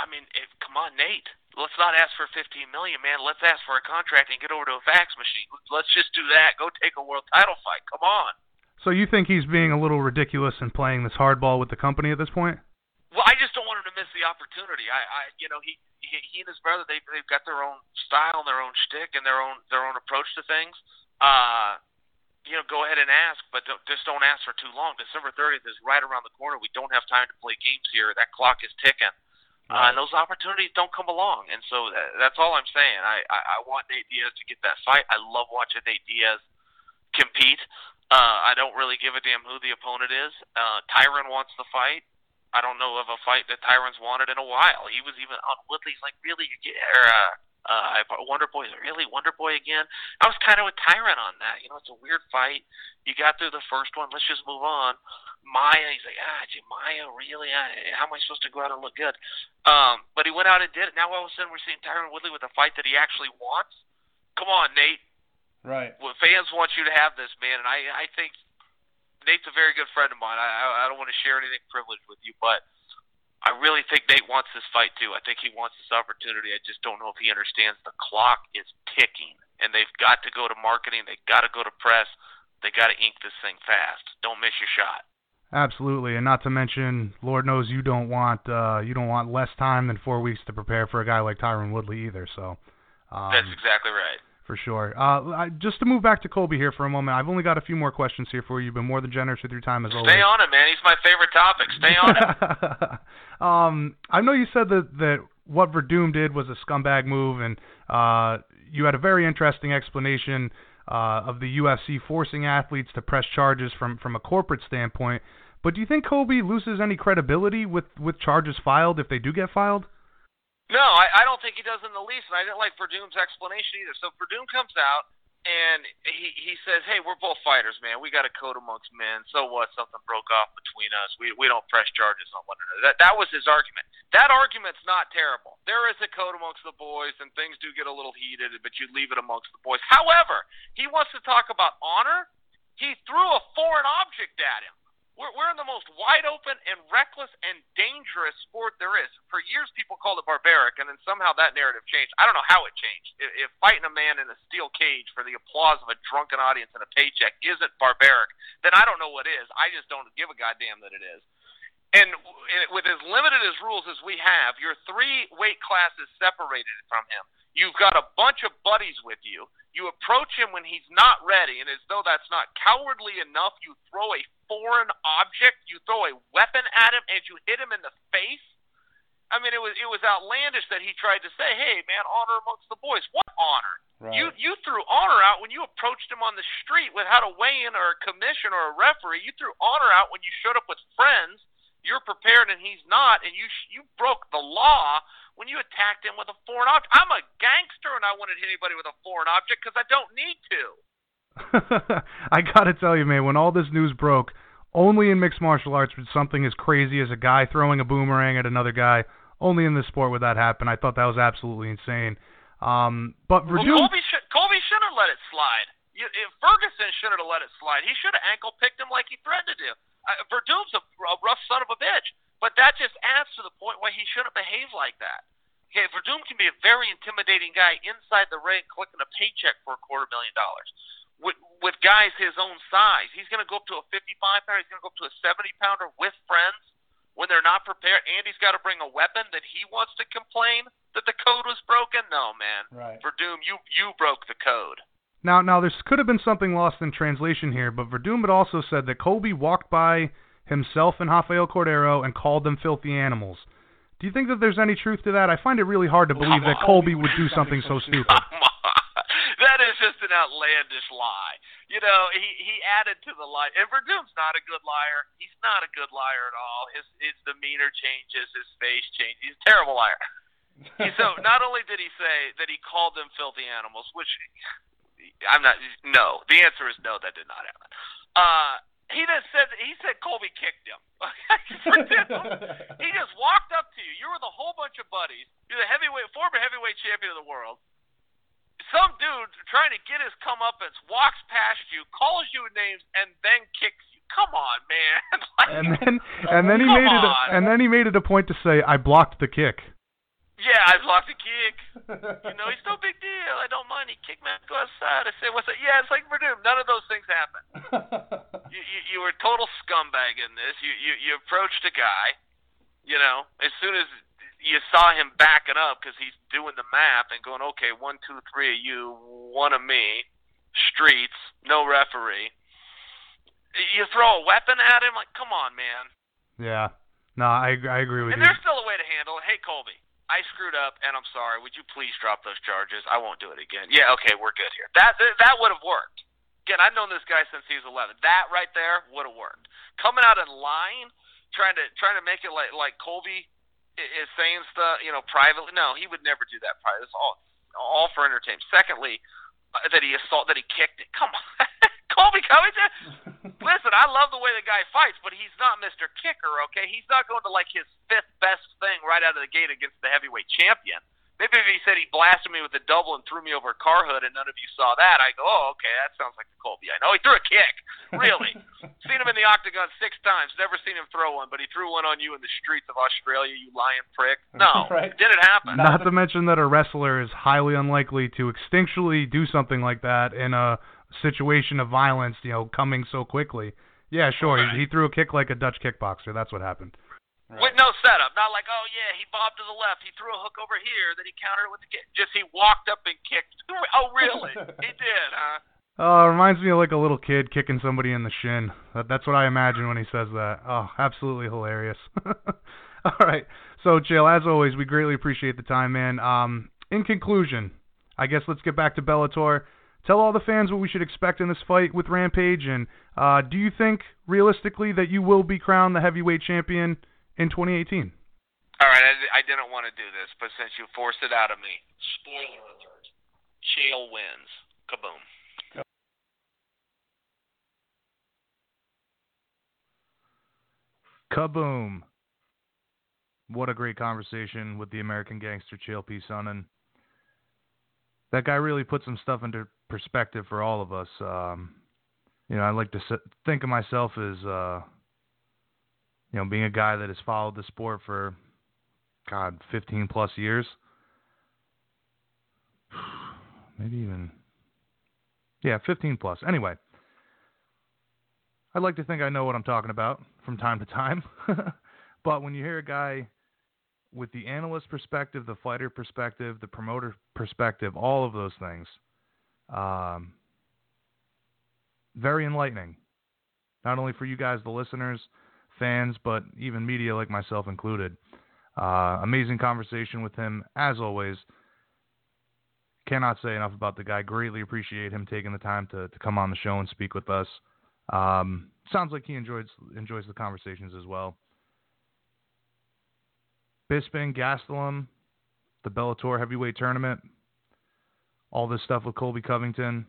I mean, if, come on, Nate. Let's not ask for 15 million, man. Let's ask for a contract and get over to a fax machine. Let's just do that. Go take a world title fight. Come on. So you think he's being a little ridiculous and playing this hardball with the company at this point? Well, I just don't want him to miss the opportunity. I, I you know, he, he, he and his brother, they, they've got their own style and their own shtick and their own, their own approach to things. Uh, you know, go ahead and ask, but don't, just don't ask for too long. December 30th is right around the corner. We don't have time to play games here. That clock is ticking. Uh, and those opportunities don't come along, and so that, that's all I'm saying. I, I I want Nate Diaz to get that fight. I love watching Nate Diaz compete. Uh, I don't really give a damn who the opponent is. Uh, Tyron wants the fight. I don't know of a fight that Tyron's wanted in a while. He was even on Woodley's like, really, you get, or, uh, Uh, I Wonder Boy really Wonder Boy again. I was kind of with Tyron on that. You know, it's a weird fight. You got through the first one. Let's just move on. Maya, he's like, ah, gee, Maya, really? How am I supposed to go out and look good? Um, but he went out and did it. Now all of a sudden we're seeing Tyron Woodley with a fight that he actually wants. Come on, Nate. Right. Well, fans want you to have this, man, and I, I think Nate's a very good friend of mine. I, I don't want to share anything privileged with you, but I really think Nate wants this fight too. I think he wants this opportunity. I just don't know if he understands the clock is ticking, and they've got to go to marketing. They've got to go to press. They got to ink this thing fast. Don't miss your shot. Absolutely, and not to mention, Lord knows you don't want uh, you don't want less time than four weeks to prepare for a guy like Tyron Woodley either. So um, that's exactly right. For sure. Uh, just to move back to Colby here for a moment, I've only got a few more questions here for you. You've been more than generous with your time as Stay always. Stay on it, man. He's my favorite topic. Stay on it. <laughs> um, I know you said that that what Werdum did was a scumbag move, and uh, you had a very interesting explanation uh, of the UFC forcing athletes to press charges from from a corporate standpoint. But do you think Colby loses any credibility with with charges filed if they do get filed? No, I, I don't think he does in the least, and I didn't like Werdum's explanation either. So Werdum comes out and he he says, "Hey, we're both fighters, man. We got a code amongst men. So what? Something broke off between us. We we don't press charges on one another." That that was his argument. That argument's not terrible. There is a code amongst the boys, and things do get a little heated, but you leave it amongst the boys. However, he wants to talk about honor. He threw a foreign object at him. We're, we're in the most wide open and reckless and dangerous sport there is. For years, people called it barbaric, and then somehow that narrative changed. I don't know how it changed. If, if fighting a man in a steel cage for the applause of a drunken audience and a paycheck isn't barbaric, then I don't know what is. I just don't give a goddamn that it is. And with as limited as rules as we have, you're three weight classes separated from him. You've got a bunch of buddies with you. You approach him when he's not ready, and as though that's not cowardly enough, you throw a foreign object, you throw a weapon at him, and you hit him in the face. I mean, it was it was outlandish that he tried to say, "Hey, man, honor amongst the boys." What honor? Right. You you threw honor out when you approached him on the street without a weigh-in or a commission or a referee. You threw honor out when you showed up with friends. You're prepared and he's not, and you you broke the law when you attacked him with a foreign object. I'm a gangster and I wouldn't hit anybody with a foreign object because I don't need to. <laughs> I gotta tell you, man, when all this news broke, only in mixed martial arts would something as crazy as a guy throwing a boomerang at another guy. Only in this sport would that happen. I thought that was absolutely insane. Um, but well, Colby should Colby should have let it slide. You, if Ferguson should have let it slide. He should have ankle picked him like he threatened to do. Uh, Werdum's a, a rough son of a bitch. But that just adds to the point why he shouldn't behave like that. Okay, Werdum can be a very intimidating guy inside the ring, collecting a paycheck for a quarter million dollars. With, with guys his own size, he's going to go up to a 55 pounder. He's going to go up to a 70 pounder with friends when they're not prepared. Andy's got to bring a weapon that he wants to complain that the code was broken. No, man. Right. Werdum, you you broke the code. Now, now, this could have been something lost in translation here, but Werdum had also said that Colby walked by himself and Rafael Cordeiro and called them filthy animals. Do you think that there's any truth to that? I find it really hard to believe that Colby would do something so stupid. <laughs> that is just an outlandish lie. You know, he he added to the lie. And Werdum's not a good liar. He's not a good liar at all. His his demeanor changes, his face changes. He's a terrible liar. so <laughs> not only did he say that he called them filthy animals, which I'm not. No, the answer is no. That did not happen. Uh, he just said he said Colby kicked him. <laughs> he just walked up to you. You were the whole bunch of buddies. You're the heavyweight former heavyweight champion of the world. Some dude trying to get his comeuppance walks past you, calls you names, and then kicks you. Come on, man. <laughs> like, and then and then he made it a, and then he made it a point to say I blocked the kick. Yeah, I blocked the kick. <laughs> you know, it's no big deal. I don't mind. He kicked me. Go outside. I say, what's that? Yeah, it's like Werdum. None of those things happen. <laughs> you, you you were a total scumbag in this. You you you approached a guy. You know, as soon as you saw him backing up because he's doing the math and going, okay, one, two, three of you, one of me, streets, no referee. You throw a weapon at him, like, come on, man. Yeah. No, I I agree with and you. And there's still a way to handle it. Hey, Colby, I screwed up, and I'm sorry. Would you please drop those charges? I won't do it again. Yeah, okay, we're good here. That that would have worked. Again, I've known this guy since he was 11. That right there would have worked. Coming out in line, trying to trying to make it like like Colby is saying stuff, you know, privately. No, he would never do that privately. It's all all for entertainment. Secondly, uh, that he assault that he kicked it. <laughs> Come on, Colby Covington. <laughs> Listen, I love the way the guy fights, but he's not Mr. Kicker. Okay, he's not going to like his fifth best thing right out of the gate against the heavyweight champion. Maybe if he said he blasted me with a double and threw me over a car hood and none of you saw that, I go, oh, okay, that sounds like the Colby I know. He threw a kick. Really. <laughs> seen him in the octagon six times. Never seen him throw one, but he threw one on you in the streets of Australia, you lying prick. <laughs> No. Right. Did it happen? Not to mention that a wrestler is highly unlikely to instinctually do something like that in a situation of violence, you know, coming so quickly. Yeah, sure. Right. He, he threw a kick like a Dutch kickboxer. That's what happened. With no setup. Not like, oh, yeah, he bobbed to the left. He threw a hook over here. Then he countered it with the kick. Just he walked up and kicked. <laughs> Oh, really? <laughs> he did, huh? Oh, it reminds me of like a little kid kicking somebody in the shin. That, that's what I imagine when he says that. Oh, absolutely hilarious. <laughs> All right. So, Chael, as always, we greatly appreciate the time, man. Um, in conclusion, I guess let's get back to Bellator. Tell all the fans what we should expect in this fight with Rampage, and uh, do you think realistically that you will be crowned the heavyweight champion in 2018? All right, I, I didn't want to do this, but since you forced it out of me, spoiler alert: Chael wins. Kaboom. Kaboom. What a great conversation with the American gangster Chael P. Sonnen. That guy really put some stuff into perspective for all of us. Um, you know, I like to think of myself as, uh, you know, being a guy that has followed the sport for, God, 15 plus years. <sighs> Maybe even, yeah, 15 plus. Anyway, I'd like to think I know what I'm talking about from time to time. <laughs> but when you hear a guy with the analyst perspective, the fighter perspective, the promoter perspective, all of those things, um, very enlightening. Not only for you guys, the listeners, fans, but even media like myself included. Uh, amazing conversation with him, as always. Cannot say enough about the guy. Greatly appreciate him taking the time to, to come on the show and speak with us. Um, sounds like he enjoys enjoys the conversations as well. Bisping, Gastelum, the Bellator heavyweight tournament, all this stuff with Colby Covington.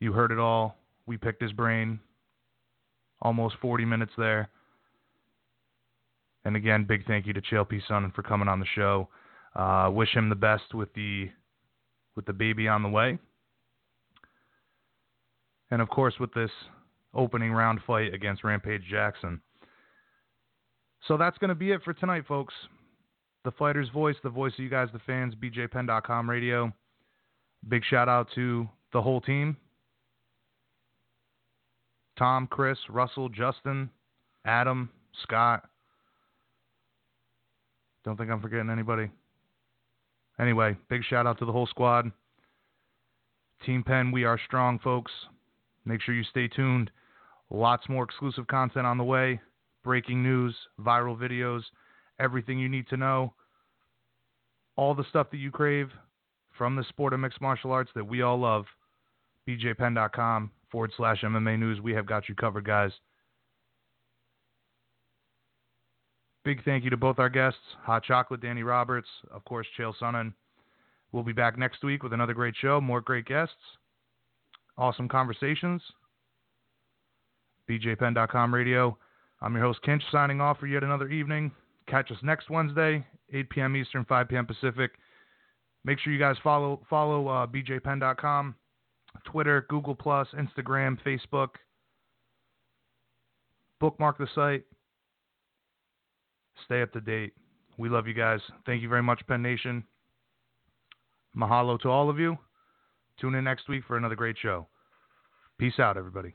You heard it all. We picked his brain. Almost 40 minutes there. And again, big thank you to Chael P. Sonnen for coming on the show. Uh, wish him the best with the with the baby on the way. And of course, with this opening round fight against Rampage Jackson. So that's going to be it for tonight, folks. The fighter's voice, the voice of you guys, the fans, BJPenn.com radio. Big shout out to the whole team Tom, Chris, Russell, Justin, Adam, Scott. Don't think I'm forgetting anybody. Anyway, big shout out to the whole squad. Team Penn, we are strong, folks. Make sure you stay tuned. Lots more exclusive content on the way. Breaking news, viral videos, everything you need to know. All the stuff that you crave from the sport of mixed martial arts that we all love. BJPenn.com forward slash MMA news. We have got you covered, guys. Big thank you to both our guests, Hot Chocolate, Danny Roberts, of course, Chael Sonnen. We'll be back next week with another great show, more great guests, awesome conversations. BJPenn.com radio. I'm your host, Kinch, signing off for yet another evening. Catch us next Wednesday, 8 p.m. Eastern, 5 p.m. Pacific. Make sure you guys follow follow uh, BJPenn.com, Twitter, Google Plus, Instagram, Facebook. Bookmark the site. Stay up to date. We love you guys. Thank you very much, Penn Nation. Mahalo to all of you. Tune in next week for another great show. Peace out, everybody.